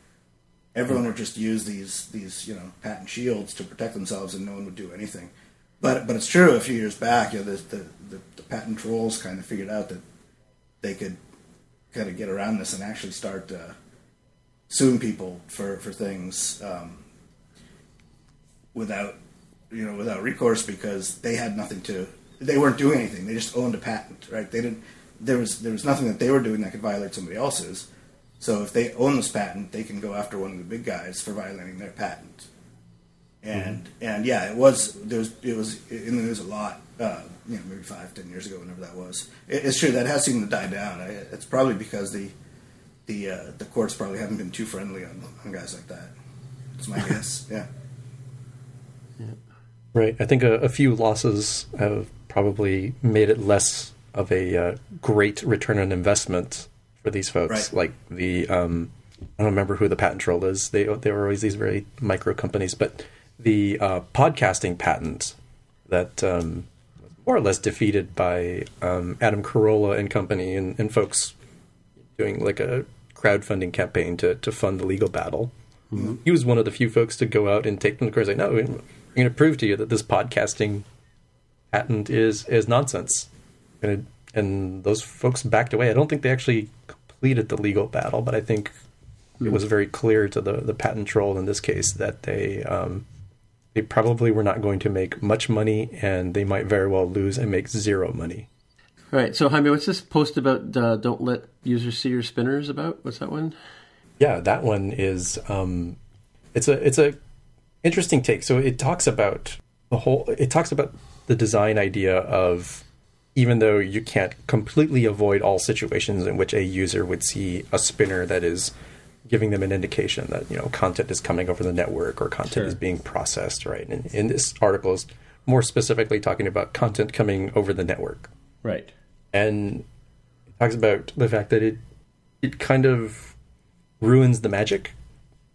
everyone would just use these these you know patent shields to protect themselves, and no one would do anything. But but it's true. A few years back, you know, the, the, the, the patent trolls kind of figured out that they could kind of get around this and actually start uh, suing people for for things um, without you know without recourse because they had nothing to they weren't doing anything. They just owned a patent, right? They didn't. There was there was nothing that they were doing that could violate somebody else's. So if they own this patent, they can go after one of the big guys for violating their patent and mm-hmm. and yeah, it was there was it was in the news a lot. Uh, you know, maybe five, ten years ago, whenever that was. It, it's true that has seemed to die down. I, it's probably because the the uh, the courts probably haven't been too friendly on, on guys like that. It's my guess. Yeah. yeah. Right. I think a, a, few losses have probably made it less of a uh, great return on investment for these folks. Right. Like the um, I don't remember who the patent troll is. They they were always these very micro companies, but the uh, podcasting patent that um, more or less defeated by um, Adam Carolla and company and, and, folks doing like a crowdfunding campaign to, to fund the legal battle. Mm-hmm. He was one of the few folks to go out and take them to court. Like, no, we're going to prove to you that this podcasting patent is is nonsense. And, it, and those folks backed away. I don't think they actually completed the legal battle, but I think mm-hmm. it was very clear to the the patent troll in this case that they um, they probably were not going to make much money and they might very well lose and make zero money. All right. So, Jaime, what's this post about uh, don't let users see your spinners about? What's that one? Yeah, that one is um, it's a it's a interesting take. So it talks about the whole it talks about the design idea of even though you can't completely avoid all situations in which a user would see a spinner that is giving them an indication that you know content is coming over the network or content Sure. is being processed, right? And in this article is more specifically talking about content coming over the network, Right. and it talks about the fact that it it kind of ruins the magic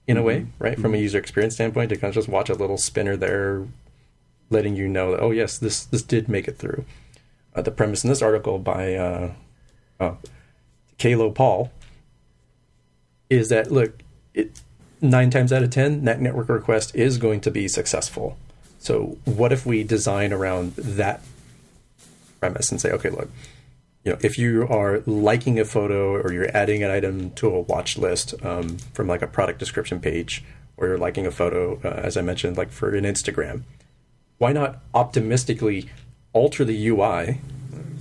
in a way, right? From a user experience standpoint, to kind of just watch a little spinner there, letting you know that oh yes, this this did make it through. Uh, the premise in this article by uh, uh, Kalo Paul is that look, it nine times out of ten, that network request is going to be successful. So what if we design around that premise and say, okay, look, you know, if you are liking a photo or you're adding an item to a watch list um, from like a product description page, or you're liking a photo, uh, as I mentioned, like for an Instagram, why not optimistically alter the UI,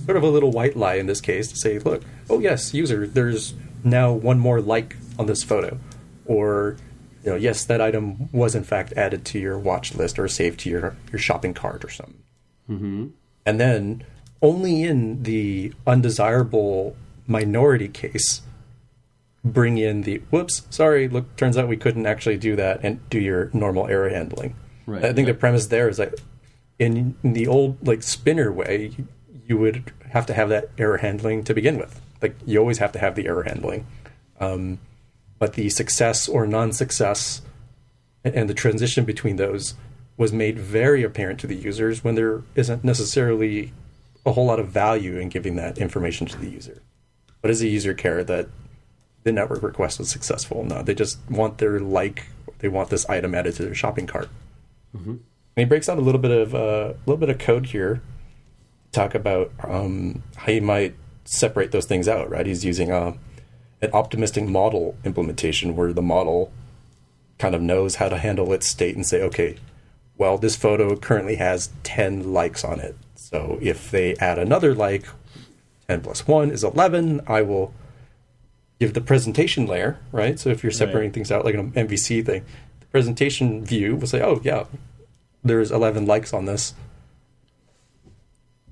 sort of a little white lie in this case, to say, look, oh yes, user, there's now one more like on this photo, or you know, yes, that item was in fact added to your watch list or saved to your your shopping cart or something. Mm-hmm. And then only in the undesirable minority case bring in the whoops, sorry, look, turns out we couldn't actually do that and do your normal error handling. Right. I think the premise there is that in, in the old like spinner way, you, you would have to have that error handling to begin with. Like you always have to have the error handling. Um, but the success or non-success and, the transition between those was made very apparent to the users when there isn't necessarily a whole lot of value in giving that information to the user. What does the user care that the network request was successful? No, they just want their like, they want this item added to their shopping cart. Mm-hmm. And he breaks out a little bit of uh, a little bit of code here, talk about um, how you might separate those things out. Right, he's using uh, an optimistic model implementation where the model kind of knows how to handle its state and say, okay, well, this photo currently has ten likes on it. So if they add another like, ten plus one is eleven. I will give the presentation layer, right? So if you're separating things out like an MVC thing, the presentation view will say, oh yeah, there's 11 likes on this.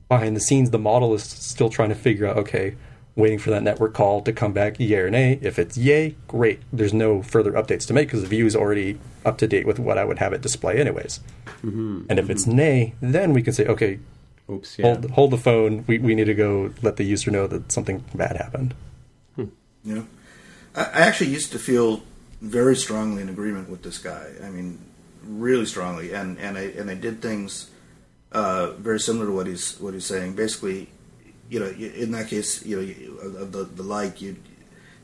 Behind the scenes, the model is still trying to figure out, okay, waiting for that network call to come back yay or nay. If it's yay, great. There's no further updates to make because the view is already up to date with what I would have it display anyways. Mm-hmm. And if it's nay, then we can say, okay, Oops, yeah. hold, hold the phone. We, we need to go let the user know that something bad happened. You know, I, I actually used to feel very strongly in agreement with this guy. I mean, really strongly, and and I and I did things uh, very similar to what he's what he's saying. Basically, you know, in that case, you know, you- the the like you.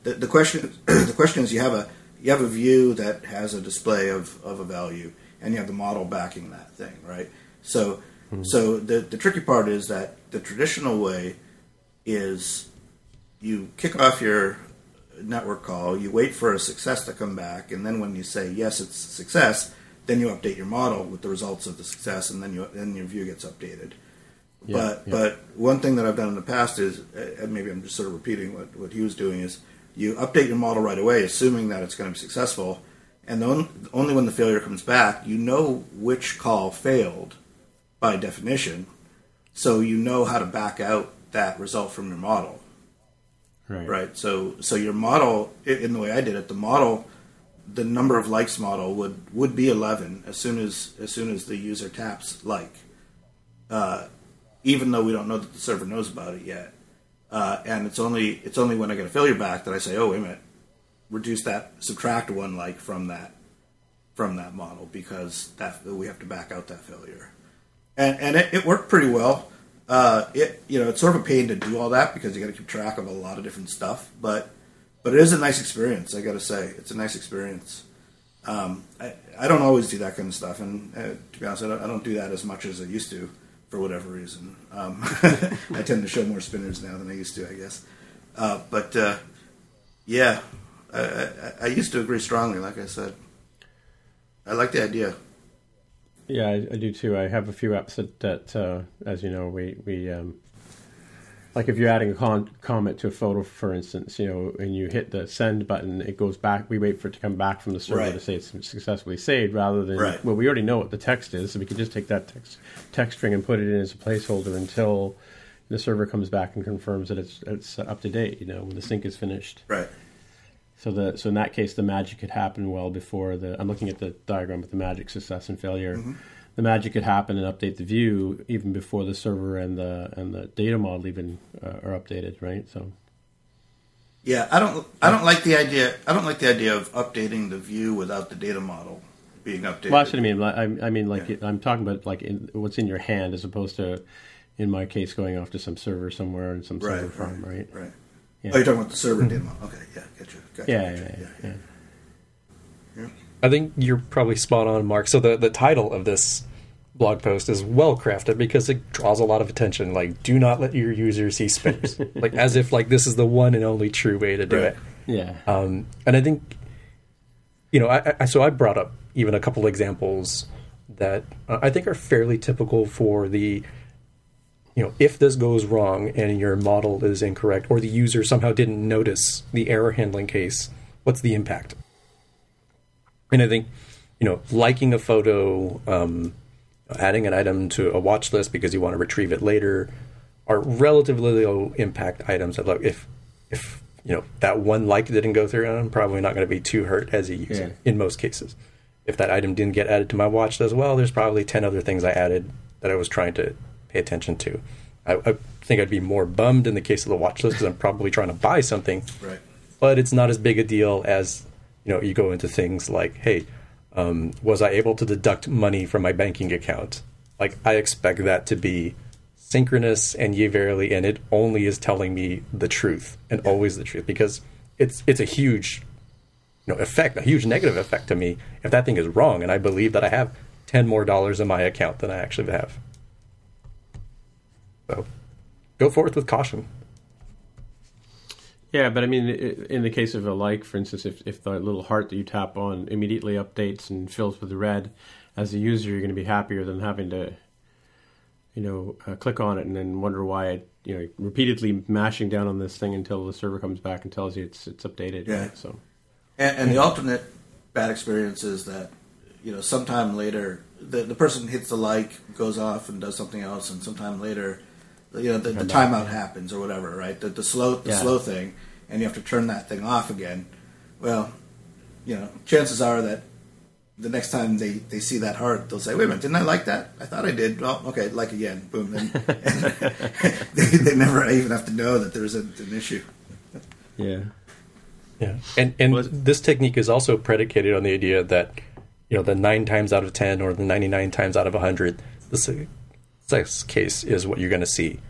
The, the question the question is you have a you have a view that has a display of, of a value and you have the model backing that thing right so hmm. so the the tricky part is that the traditional way is you kick off your network call, you wait for a success to come back, and then when you say yes, it's a success, then you update your model with the results of the success, and then you then your view gets updated. Yeah, but yeah. but one thing that I've done in the past is, uh, and maybe I'm just sort of repeating what, what he was doing, is you update your model right away, assuming that it's going to be successful, and then only when the failure comes back, you know which call failed by definition, so you know how to back out that result from your model Right. right? So so your model, in the way I did it, the model, the number of likes model would would be eleven as soon as as soon as the user taps like, uh, even though we don't know that the server knows about it yet, uh, and it's only it's only when I get a failure back that I say, oh wait a minute, reduce that, subtract one like from that from that model because that we have to back out that failure, and and it, it worked pretty well. Uh, it you know it's sort of a pain to do all that because you got to keep track of a lot of different stuff, but but it is a nice experience. I got to say, it's a nice experience. Um, I, I don't always do that kind of stuff, and uh, to be honest, I don't, I don't do that as much as I used to for whatever reason. Um, I tend to show more spinners now than I used to, I guess. Uh, but uh, yeah, I, I, I used to agree strongly. Like I said, I like the idea. Yeah, I, I do too. I have a few apps that, that uh, as you know, we we um, like if you're adding a con- comment to a photo, for instance, you know, and you hit the send button, it goes back. We wait for it to come back from the server Right. to say it's successfully saved, rather than Right. well, we already know what the text is, so we can just take that text text string and put it in as a placeholder until the server comes back and confirms that it's it's up to date. You know, when the sync is finished. Right. So the so in that case, the magic could happen well before the. I'm looking at the diagram with the magic success and failure. Mm-hmm. The magic could happen and update the view even before the server and the and the data model even uh, are updated, right? So Yeah, I don't. I don't like the idea. I don't like the idea of updating the view without the data model being updated. Well, that's what I mean. Like, I, I mean, like I'm talking about like in, what's in your hand, as opposed to, in my case, going off to some server somewhere and some server farm, right? right, right. Yeah. Oh, you're talking about the server data model. Okay, yeah, gotcha. gotcha Yeah, gotcha, yeah, yeah, I think you're probably spot on, Mark. So the the title of this blog post is well crafted because it draws a lot of attention. Like, do not let your users see space. like as if like this is the one and only true way to do Right. it. Yeah. Um, and I think, you know, I, I, so I brought up even a couple examples that uh, I think are fairly typical for the, you know, if this goes wrong and your model is incorrect or the user somehow didn't notice the error handling case, what's the impact? And I think, you know, liking a photo, um, adding an item to a watch list because you want to retrieve it later are relatively low impact items that if if you know that one like didn't go through I'm probably not going to be too hurt as a user Yeah. in most cases. If that item didn't get added to my watch as well, there's probably 10 other things I added that I was trying to pay attention to. I, I think I'd be more bummed in the case of the watch list because I'm probably trying to buy something Right. but it's not as big a deal as you know you go into things like hey um, was i able to deduct money from my banking account? Like i expect that to be synchronous and ye verily and it only is telling me the truth and always the truth because it's it's a huge you know effect a huge negative effect to me if that thing is wrong and i believe that i have 10 more dollars in my account than i actually have. So go forth with caution Yeah, but I mean, in the case of a like, for instance, if, if the little heart that you tap on immediately updates and fills with the red, as a user, you're going to be happier than having to, you know, uh, click on it and then wonder why it, you know, repeatedly mashing down on this thing until the server comes back and tells you it's it's updated. Yeah. Right? So And, and the alternate bad experience is that you know sometime later the the person hits the like, goes off and does something else, and sometime later, you know, the, the timeout happens or whatever, right? The, the slow the Yeah. slow thing, and you have to turn that thing off again. Well, you know, chances are that the next time they, they see that heart, they'll say, "Wait a minute, didn't I like that? I thought I did." Well, okay, like again, boom, and, and they, they never even have to know that there's a, an issue. yeah, Yeah, and and Was- this technique is also predicated on the idea that you know the nine times out of ten or the ninety nine times out of hundred, the success case is what you're going to see.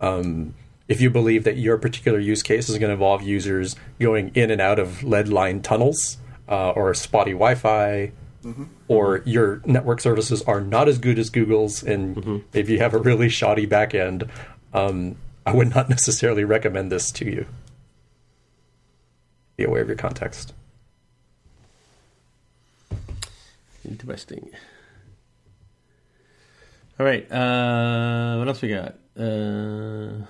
Um, if you believe that your particular use case is going to involve users going in and out of lead line tunnels uh, or spotty Wi-Fi, or your network services are not as good as Google's, and if you have a really shoddy backend, um, I would not necessarily recommend this to you be aware of your context. interesting. All right, uh, what else we got? Uh,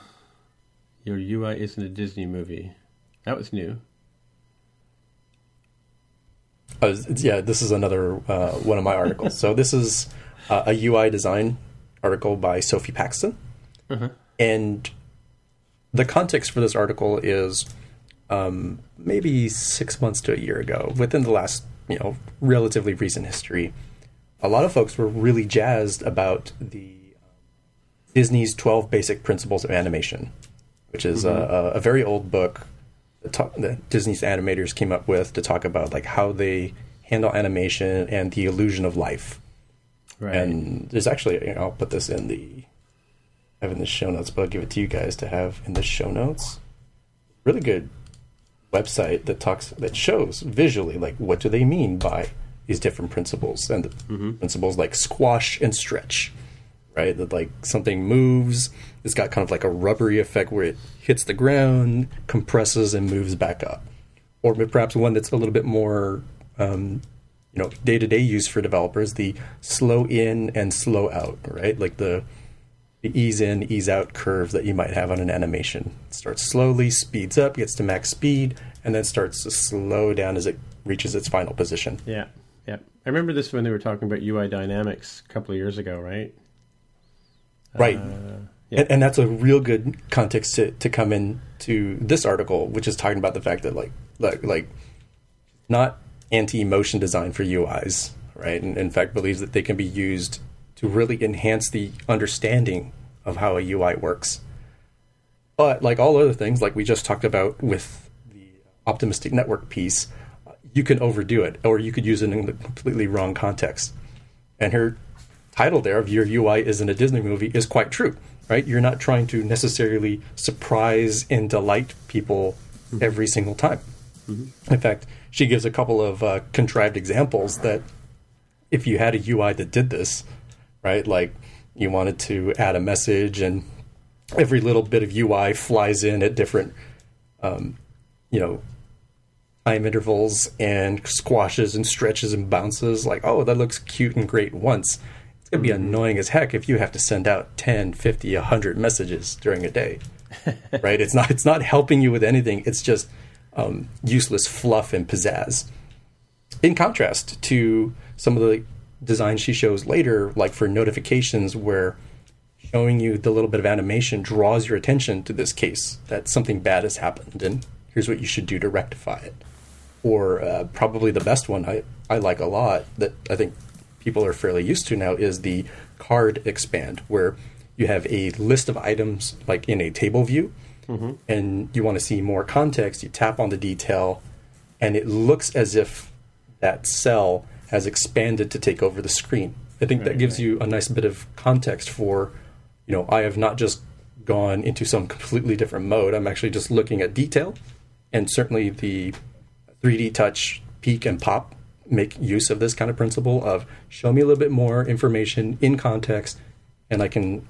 your UI isn't a Disney movie. That was new. Uh, yeah, this is another uh, one of my articles. so this is uh, a UI design article by Sophie Paxton, and the context for this article is um, maybe six months to a year ago, within the last you know relatively recent history. A lot of folks were really jazzed about the um, Disney's 12 Basic Principles of Animation, which is a, mm-hmm. a, a very old book that, ta- that Disney's animators came up with to talk about like how they handle animation and the illusion of life. Right. And there's actually, you know, I'll put this in the, I have in the show notes, but I'll give it to you guys to have in the show notes. Really good website that talks that shows visually like what do they mean by these different principles and the principles like squash and stretch right that like something moves it's got kind of like a rubbery effect where it hits the ground compresses and moves back up or perhaps one that's a little bit more um, you know day-to-day use for developers the slow in and slow out right like the the ease in, ease out curve that you might have on an animation. It starts slowly, speeds up, gets to max speed, and then starts to slow down as it reaches its final position. Yeah. I remember this when they were talking about UI dynamics a couple of years ago, right? Right. Uh, and, and that's a real good context to, to come in to this article, which is talking about the fact that like like like not anti motion design for UIs, right? And in fact believes that they can be used to really enhance the understanding of how a UI works. But like all other things, like we just talked about with the optimistic network piece, you can overdo it, or you could use it in the completely wrong context. And her title there of your UI isn't a Disney movie is quite true, right? You're not trying to necessarily surprise and delight people mm-hmm. every single time. Mm-hmm. In fact, she gives a couple of uh, contrived examples that if you had a UI that did this, right, like you wanted to add a message and every little bit of UI flies in at different, um, you know, time intervals and squashes and stretches and bounces. Like, oh, that looks cute and great once. It's going to be mm-hmm. annoying as heck if you have to send out 10, 50, 100 messages during a day. right? It's not it's not helping you with anything. It's just um, useless fluff and pizzazz. In contrast to some of the designs she shows later, like for notifications, where showing you the little bit of animation draws your attention to this case that something bad has happened and here's what you should do to rectify it. Or uh, probably the best one I, I like a lot that I think people are fairly used to now is the card expand, where you have a list of items like in a table view mm-hmm. and you want to see more context. You tap on the detail and it looks as if that cell has expanded to take over the screen. I think right, that gives right. you a nice bit of context for you know, I have not just gone into some completely different mode. I'm actually just looking at detail, and certainly the 3D touch peek and pop make use of this kind of principle of show me a little bit more information in context, and I can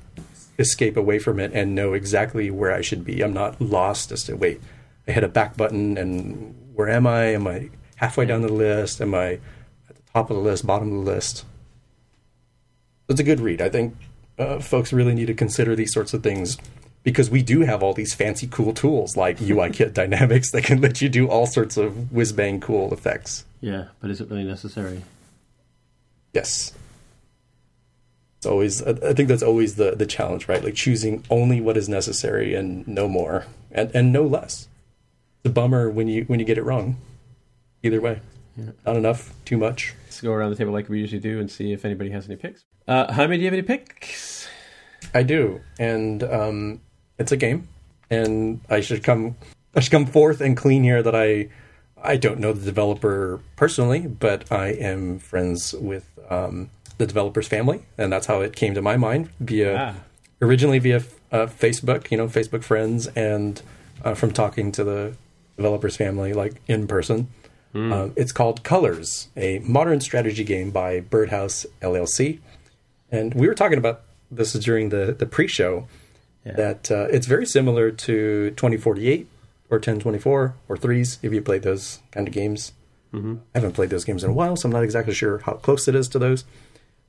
escape away from it and know exactly where I should be. I'm not lost as to wait. I hit a back button, and where am I? Am I halfway down the list? Am I at the top of the list, bottom of the list? It's a good read. I think uh, folks really need to consider these sorts of things because we do have all these fancy cool tools like UIKit Dynamics that can let you do all sorts of whiz bang cool effects. Yeah, but is it really necessary? Yes. It's always I think that's always the the challenge, right? Like choosing only what is necessary and no more and and no less. It's a bummer when you when you get it wrong. Either way. Yeah. Not enough, too much. Let's go around the table like we usually do and see if anybody has any picks. Uh, Jaime, do you have any picks? I do, and um, it's a game, and I should come. I should come forth and clean here that I I don't know the developer personally, but I am friends with um, the developer's family, and that's how it came to my mind via ah. originally via uh, Facebook, you know, Facebook friends, and uh, from talking to the developer's family like in person. Mm. Uh, it's called Colors, a modern strategy game by Birdhouse LLC. And we were talking about this during the, the pre show yeah. that uh, it's very similar to 2048 or 1024 or threes if you played those kind of games. Mm-hmm. I haven't played those games in a while, so I'm not exactly sure how close it is to those.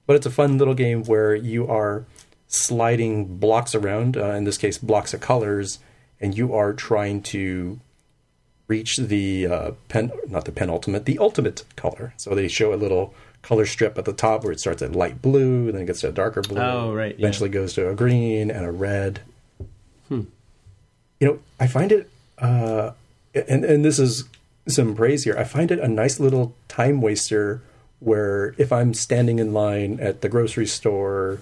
But it's a fun little game where you are sliding blocks around, uh, in this case, blocks of colors, and you are trying to reach the uh, pen, not the penultimate, the ultimate color. So they show a little color strip at the top where it starts at light blue, then it gets to a darker blue. Oh, right. Eventually yeah. goes to a green and a red. Hmm. You know, I find it, uh, and and this is some praise here. I find it a nice little time waster where if I'm standing in line at the grocery store,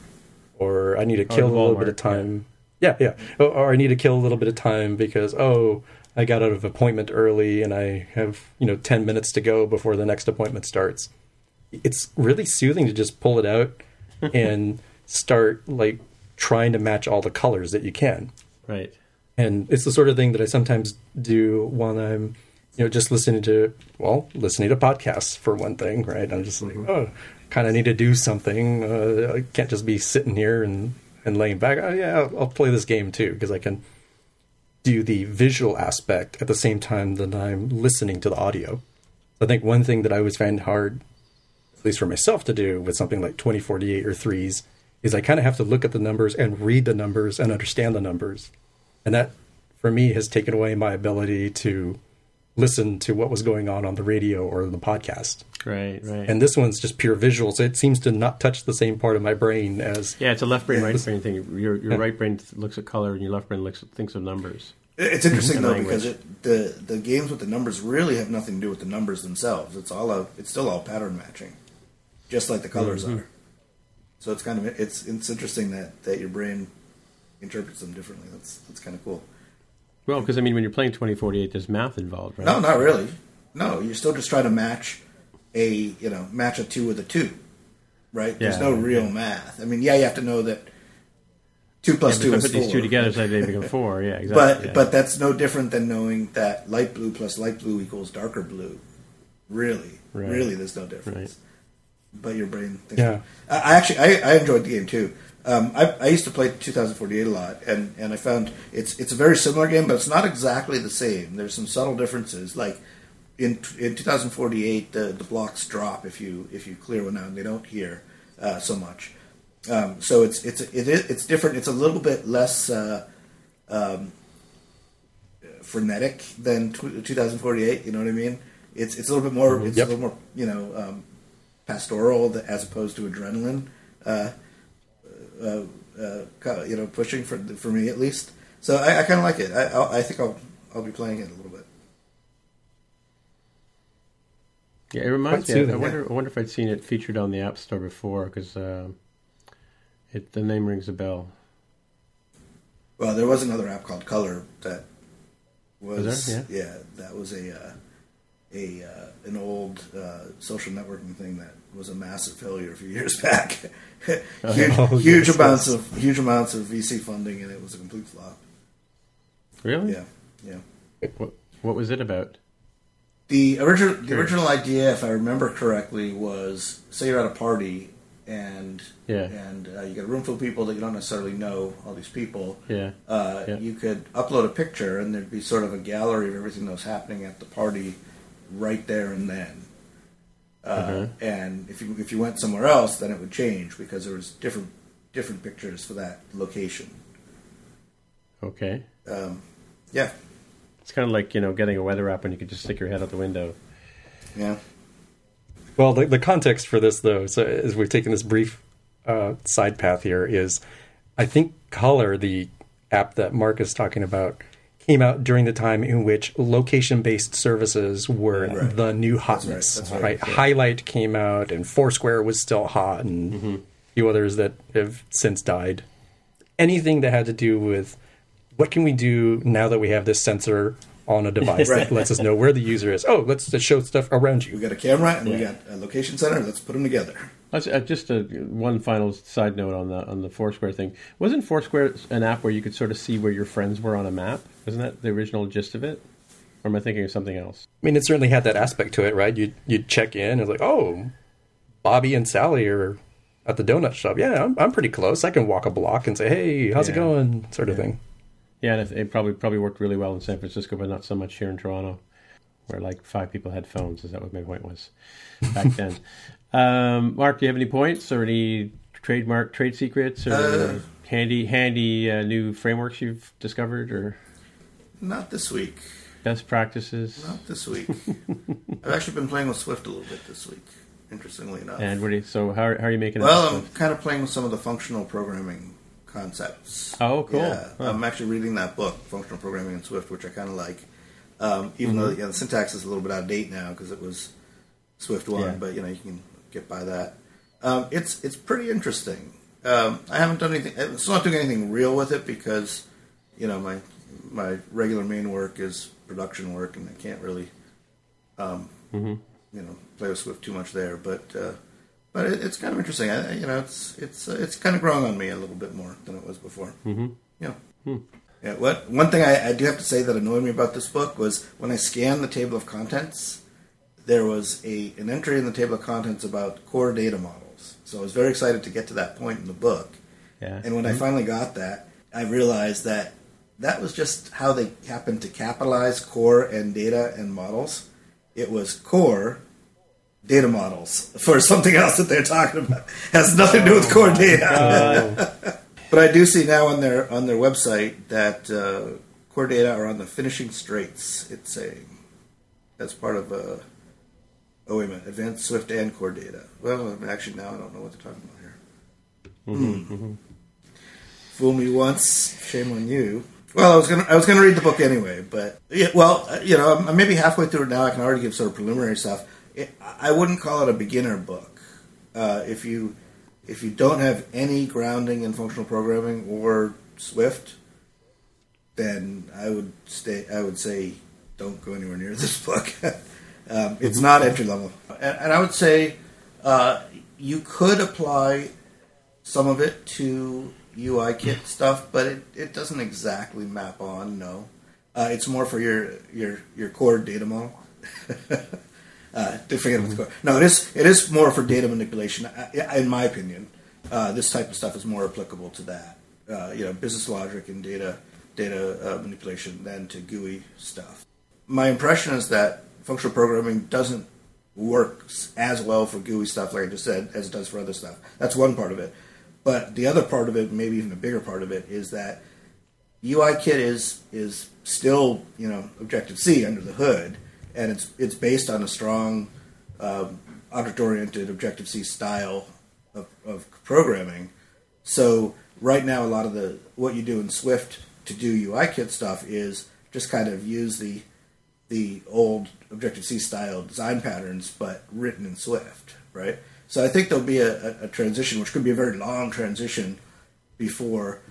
or I need to kill a little bit of time. Yeah, yeah. yeah. Or, or I need to kill a little bit of time because oh, I got out of appointment early and I have you know ten minutes to go before the next appointment starts it's really soothing to just pull it out and start like trying to match all the colors that you can. Right. And it's the sort of thing that I sometimes do when I'm, you know, just listening to, well, listening to podcasts for one thing, right? I'm just like, mm-hmm. oh, kind of need to do something. Uh, I can't just be sitting here and, and laying back. Oh, yeah, I'll, I'll play this game too because I can do the visual aspect at the same time that I'm listening to the audio. I think one thing that I always find hard at least for myself to do with something like 2048 or threes, is I kind of have to look at the numbers and read the numbers and understand the numbers. And that, for me, has taken away my ability to listen to what was going on on the radio or the podcast. Right, right. And this one's just pure visual, so it seems to not touch the same part of my brain as yeah, it's a left brain, Yeah. right brain thing. Your your Yeah. right brain looks at color, and your left brain looks thinks of numbers. It's interesting though language. because it, the the games with the numbers really have nothing to do with the numbers themselves. It's all a, it's still all pattern matching, just like the colors Mhm. are. So it's kind of it's it's interesting that that your brain interprets them differently. That's that's kind of cool. Well, because I mean, when you're playing 2048, there's math involved, right? No, not really. No, you're still just trying to match a you know match a two with a two, right? There's no real yeah. math. I mean, yeah, you have to know that two plus yeah, two is put four. these two together, so they become four. Yeah, exactly. But yeah. but that's no different than knowing that light blue plus light blue equals darker blue. Really, Right. really, there's no difference. Right. But your brain. Thinks Yeah. I, I actually I, I enjoyed the game too. Um, I, I used to play 2048 a lot, and, and I found it's it's a very similar game, but it's not exactly the same. There's some subtle differences. Like in in 2048, the, the blocks drop if you if you clear one out, and they don't hear uh, so much. Um, so it's it's it is, it's different. It's a little bit less uh, um, frenetic than tw 2048. You know what I mean? It's it's a little bit more. It's Yep. a little more you know um, pastoral as opposed to adrenaline. Uh, uh, uh, you know, pushing for for me at least. So I, I kind of like it. I, I'll, I think I'll I'll be playing it a little bit. yeah, it reminds Quite me. I soothing, wonder. I wonder if I'd seen it featured on the App Store before, because um it the name rings a bell. Well, there was another app called Color that was, Was there? yeah. that was a uh, a uh, an old uh, social networking thing that was a massive failure a few years back. huge Oh, huge yes, amounts yes. of huge amounts of VC funding, and it was a complete flop. Really? Yeah, yeah. What What was it about? The original the original idea, if I remember correctly, was say you're at a party and Yeah. and uh, you got a room full of people that you don't necessarily know all these people. Yeah. Uh, Yeah. You could upload a picture and there'd be sort of a gallery of everything that was happening at the party right there and then. Uh, Uh-huh. And if you if you went somewhere else, then it would change because there was different different pictures for that location. Okay. Um, yeah, It's kind of like you know getting a weather app when you could just stick your head out the window. yeah. Well, the, the context for this, though, so as we've taken this brief uh, side path here, is I think Color, the app that Mark is talking about, came out during the time in which location based services were Right. the new hotness. that's right. right, yeah. Highlight came out, and Foursquare was still hot, and Mm-hmm. a few others that have since died. Anything that had to do with what can we do now that we have this sensor on a device Right. that lets us know where the user is? Oh, let's just show stuff around you. We got a camera and we got a location center. Let's put them together. Uh, just a, one final side note on the on the Foursquare thing. Wasn't Foursquare an app where you could sort of see where your friends were on a map? Isn't that the original gist of it? Or am I thinking of something else? I mean, it certainly had that aspect to it, right? You you'd check in, and it's like, oh, Bobby and Sally are at the donut shop. Yeah, I'm, I'm pretty close. I can walk a block and say, hey, how's it going? Sort of thing. Yeah, and it, it probably probably worked really well in San Francisco, but not so much here in Toronto, where like five people had phones. Is that what my point was back then? Um, Mark, do you have any points or any trademark trade secrets or Uh, handy handy uh, new frameworks you've discovered or Not this week. best practices? Not this week. I've actually been playing with Swift a little bit this week. Interestingly enough. And what do you, so how, are- how are you making it? well? I'm kind of playing with some of the functional programming concepts. Oh, cool. Yeah, Huh. I'm actually reading that book, Functional Programming in Swift, which I kind of like. Um, even Mm-hmm. though yeah, the syntax is a little bit out of date now because it was Swift one, Yeah. but you know you can get by that. Um, it's it's pretty interesting. Um, I haven't done anything. I'm not doing anything real with it because you know my my regular main work is production work, and I can't really um, Mm-hmm. you know play with Swift too much there. But uh, but it, it's kind of interesting. I, you know, it's it's uh, it's kind of growing on me a little bit more than it was before. Mm-hmm. Yeah. Yeah. What one thing I, I do have to say that annoyed me about this book was when I scanned the table of contents, there was a an entry in the table of contents about core data models. So I was very excited to get to that point in the book. Yeah. And when I finally got that, I realized that that was just how they happened to capitalize core and data and models. It was core data models for something else that they're talking about. It Has nothing to do with core data. but I do see now on their on their website that uh, core data are on the finishing straights. It's saying. as part of uh, oh wait a minute, Advanced Swift and Core Data. Well, actually now I don't know what they're talking about here. Mm-hmm, Hmm. Fool me once, shame on you. Well, I was gonna I was gonna read the book anyway, but yeah, well, uh, you know, I'm maybe halfway through it now. I can already give sort of preliminary stuff. It, I wouldn't call it a beginner book. Uh, if you if you don't have any grounding in functional programming or Swift, then I would stay. I would say don't go anywhere near this book. um, it's not entry level, and, and I would say uh, you could apply some of it to UIKit stuff, but it, it doesn't exactly map on. No, uh, it's more for your your your core data model. uh, to forget what's core. No, it is it is more for data manipulation, uh, in my opinion. Uh, this type of stuff is more applicable to that. Uh, you know, business logic and data data uh, manipulation than to GUI stuff. My impression is that functional programming doesn't work as well for GUI stuff, like I just said, as it does for other stuff. That's one part of it. But the other part of it, maybe even a bigger part of it, is that UIKit is is still you know Objective C under the hood, and it's it's based on a strong um, object-oriented Objective C style of, of programming. So right now, a lot of the what you do in Swift to do UIKit stuff is just kind of use the the old Objective C style design patterns, but written in Swift, right? So I think there'll be a, a, transition, which could be a very long transition before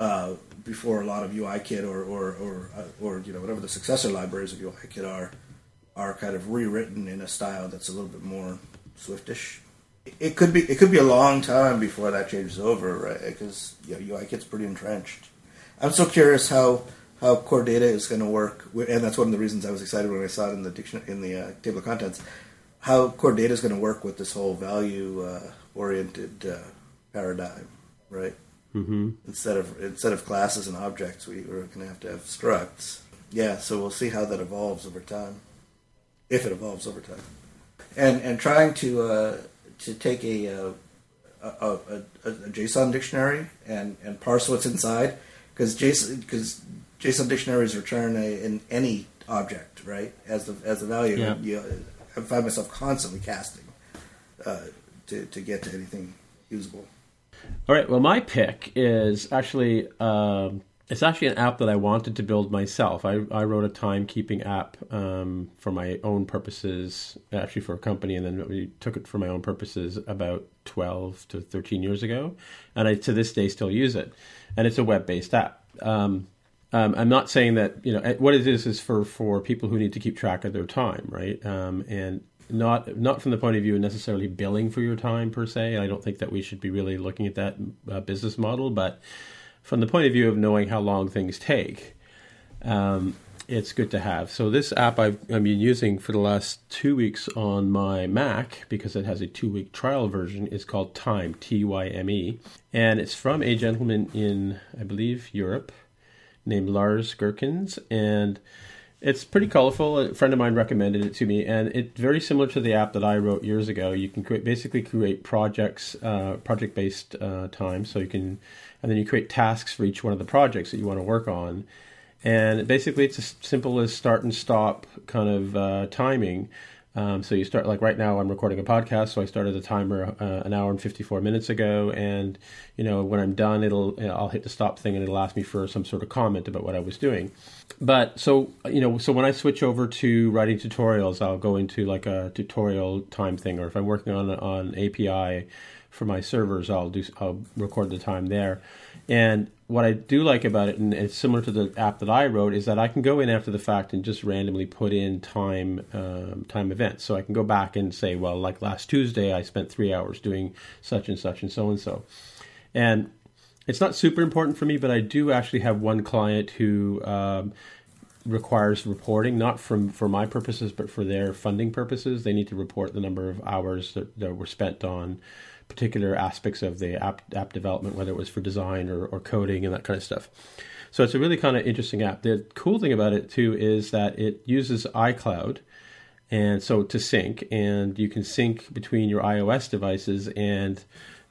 uh, before a lot of UIKit or or or, uh, or you know whatever the successor libraries of UIKit are are kind of rewritten in a style that's a little bit more Swiftish. It could be it could be a long time before that changes over, right? Because you know, UIKit's pretty entrenched. I'm so curious how how core data is going to work, and that's one of the reasons I was excited when I saw it in the dictionary in the uh, table of contents. How core data is going to work with this whole value uh, oriented uh, paradigm, right? Mm-hmm. Instead of instead of classes and objects, we, we're going to have to have structs. Yeah, so we'll see how that evolves over time, if it evolves over time, and and trying to uh, to take a, uh, a, a, a, JSON dictionary and, and parse what's inside because JSON because JSON dictionaries return a, an any object right as the as the value. Yeah. You, I find myself constantly casting uh, to to get to anything usable. All right. Well, my pick is actually um, it's actually an app that I wanted to build myself. I, I wrote a timekeeping app um, for my own purposes, actually for a company, and then we took it for my own purposes about twelve to thirteen years ago, and I to this day still use it. And it's a web based app. Um, um, I'm not saying that you know what it is is for for people who need to keep track of their time, right? Um, and not not from the point of view of necessarily billing for your time per se. I don't think that we should be really looking at that uh, business model, but from the point of view of knowing how long things take, um, it's good to have. So this app I've, I've been using for the last two weeks on my Mac because it has a two-week trial version. is called Tyme T Y M E, and it's from a gentleman in I believe Europe named Lars Gerckens, and it's pretty colorful. A friend of mine recommended it to me, and it's very similar to the app that I wrote years ago. You can create, basically create projects, uh, project-based uh, time, so you can, and then you create tasks for each one of the projects that you want to work on, and basically it's as simple as start and stop kind of uh, timing. Um, so you start like right now I'm recording a podcast, so I started the timer uh, an hour and 54 minutes ago, and you know when I'm done, it'll I'll hit the stop thing and it'll ask me for some sort of comment about what I was doing. But so you know, so when I switch over to writing tutorials, I'll go into like a tutorial time thing, or if I'm working on on API for my servers, I'll do I'll record the time there. And what I do like about it, and it's similar to the app that I wrote, is that I can go in after the fact and just randomly put in time um, time events. So I can go back and say, well, like last Tuesday, I spent three hours doing such and such and so and so. And it's not super important for me, but I do actually have one client who um, requires reporting, not from for my purposes, but for their funding purposes. They need to report the number of hours that, that were spent on particular aspects of the app app development, whether it was for design or, or coding and that kind of stuff. So it's a really kind of interesting app. The cool thing about it too is that it uses iCloud, and so to sync, and you can sync between your iOS devices and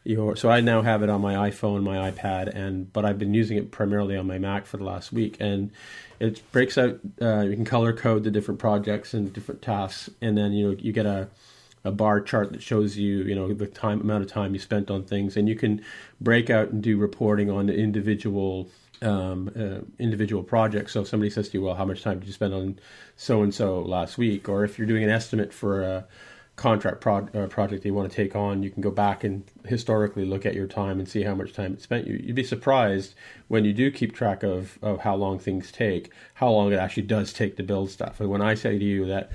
your. So I now have it on my iPhone, my iPad, and but I've been using it primarily on my Mac for the last week, and it breaks out. Uh, you can color code the different projects and different tasks, and then you know you get a a bar chart that shows you you know the time amount of time you spent on things, and you can break out and do reporting on individual um, uh, individual projects. So if somebody says to you, "Well, how much time did you spend on so and so last week?" or if you're doing an estimate for a contract pro- uh, project you want to take on, you can go back and historically look at your time and see how much time it spent. You, you'd be surprised when you do keep track of, of how long things take, how long it actually does take to build stuff. And when I say to you that,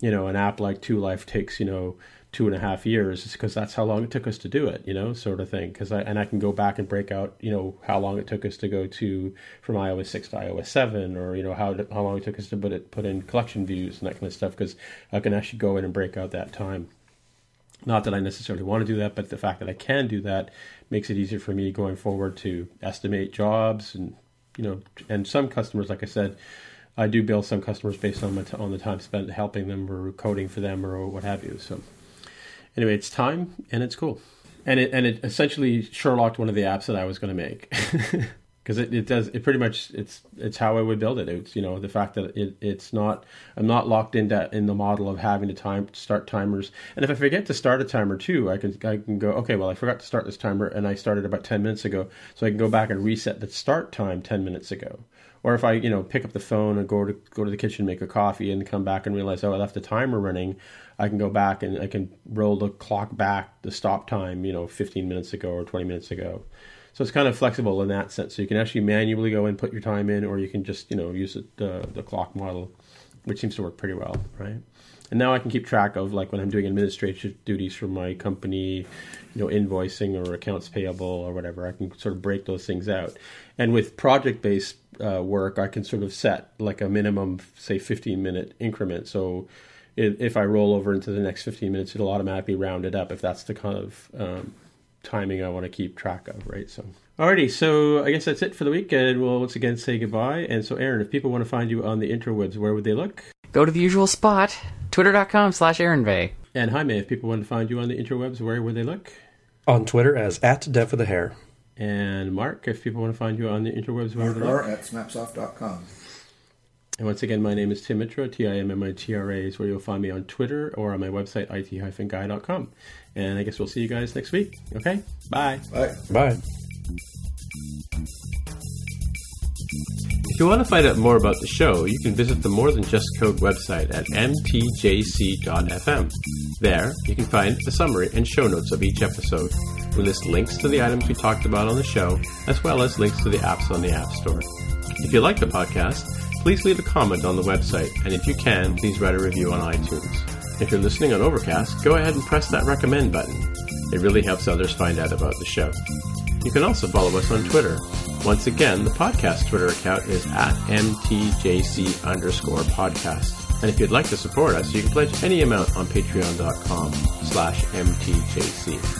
you know, an app like Two Life takes, you know, two and a half years is because that's how long it took us to do it, you know, sort of thing. Because I and I can go back and break out, you know, how long it took us to go to from iOS six to iOS seven, or you know how how long it took us to put it put in collection views and that kind of stuff. Because I can actually go in and break out that time. Not that I necessarily want to do that, but the fact that I can do that makes it easier for me going forward to estimate jobs and you know, and some customers, like I said. I do bill some customers based on my t- on the time spent helping them or coding for them or what have you. So anyway, it's Tyme and it's cool. And it and it essentially Sherlocked one of the apps that I was going to make because it, it does it pretty much it's it's how I would build it. It's you know the fact that it it's not I'm not locked into in the model of having to time start timers. And if I forget to start a timer too, I can I can go okay well I forgot to start this timer and I started about ten minutes ago, so I can go back and reset the start time ten minutes ago. Or if I, you know, pick up the phone and go to go to the kitchen, make a coffee, and come back and realize, oh, I left the timer running, I can go back and I can roll the clock back, the stop time, you know, 15 minutes ago or 20 minutes ago. So it's kind of flexible in that sense. So you can actually manually go and put your time in, or you can just, you know, use it, uh, the clock model, which seems to work pretty well, right? And now I can keep track of like when I'm doing administrative duties for my company, you know, invoicing or accounts payable or whatever. I can sort of break those things out. And with project based uh, work, I can sort of set like a minimum, say, 15 minute increment. So if I roll over into the next 15 minutes, it'll automatically round it up if that's the kind of um, timing I want to keep track of, right? So, alrighty, so I guess that's it for the week, and we'll once again say goodbye. And so, Aaron, if people want to find you on the interwebs, where would they look? Go to the usual spot, twitter.com slash aaronvegh. And Jaime, if people want to find you on the interwebs, where would they look? On Twitter as at Dev for the Hair. And Mark, if people want to find you on the interwebs, where would they Or look? at snapsoft.com. And once again, my name is Tim Mitra, T I M M I T R A is where you'll find me on Twitter or on my website, it-guy.com. And I guess we'll see you guys next week. Okay? Bye. Bye. Bye. If you want to find out more about the show, you can visit the More Than Just Code website at mtjc.fm. There, you can find the summary and show notes of each episode. We list links to the items we talked about on the show, as well as links to the apps on the App Store. If you like the podcast, please leave a comment on the website, and if you can, please write a review on iTunes. If you're listening on Overcast, go ahead and press that recommend button. It really helps others find out about the show. You can also follow us on Twitter. Once again, the podcast Twitter account is at mtjc underscore podcast. And if you'd like to support us, you can pledge any amount on patreon.com slash mtjc.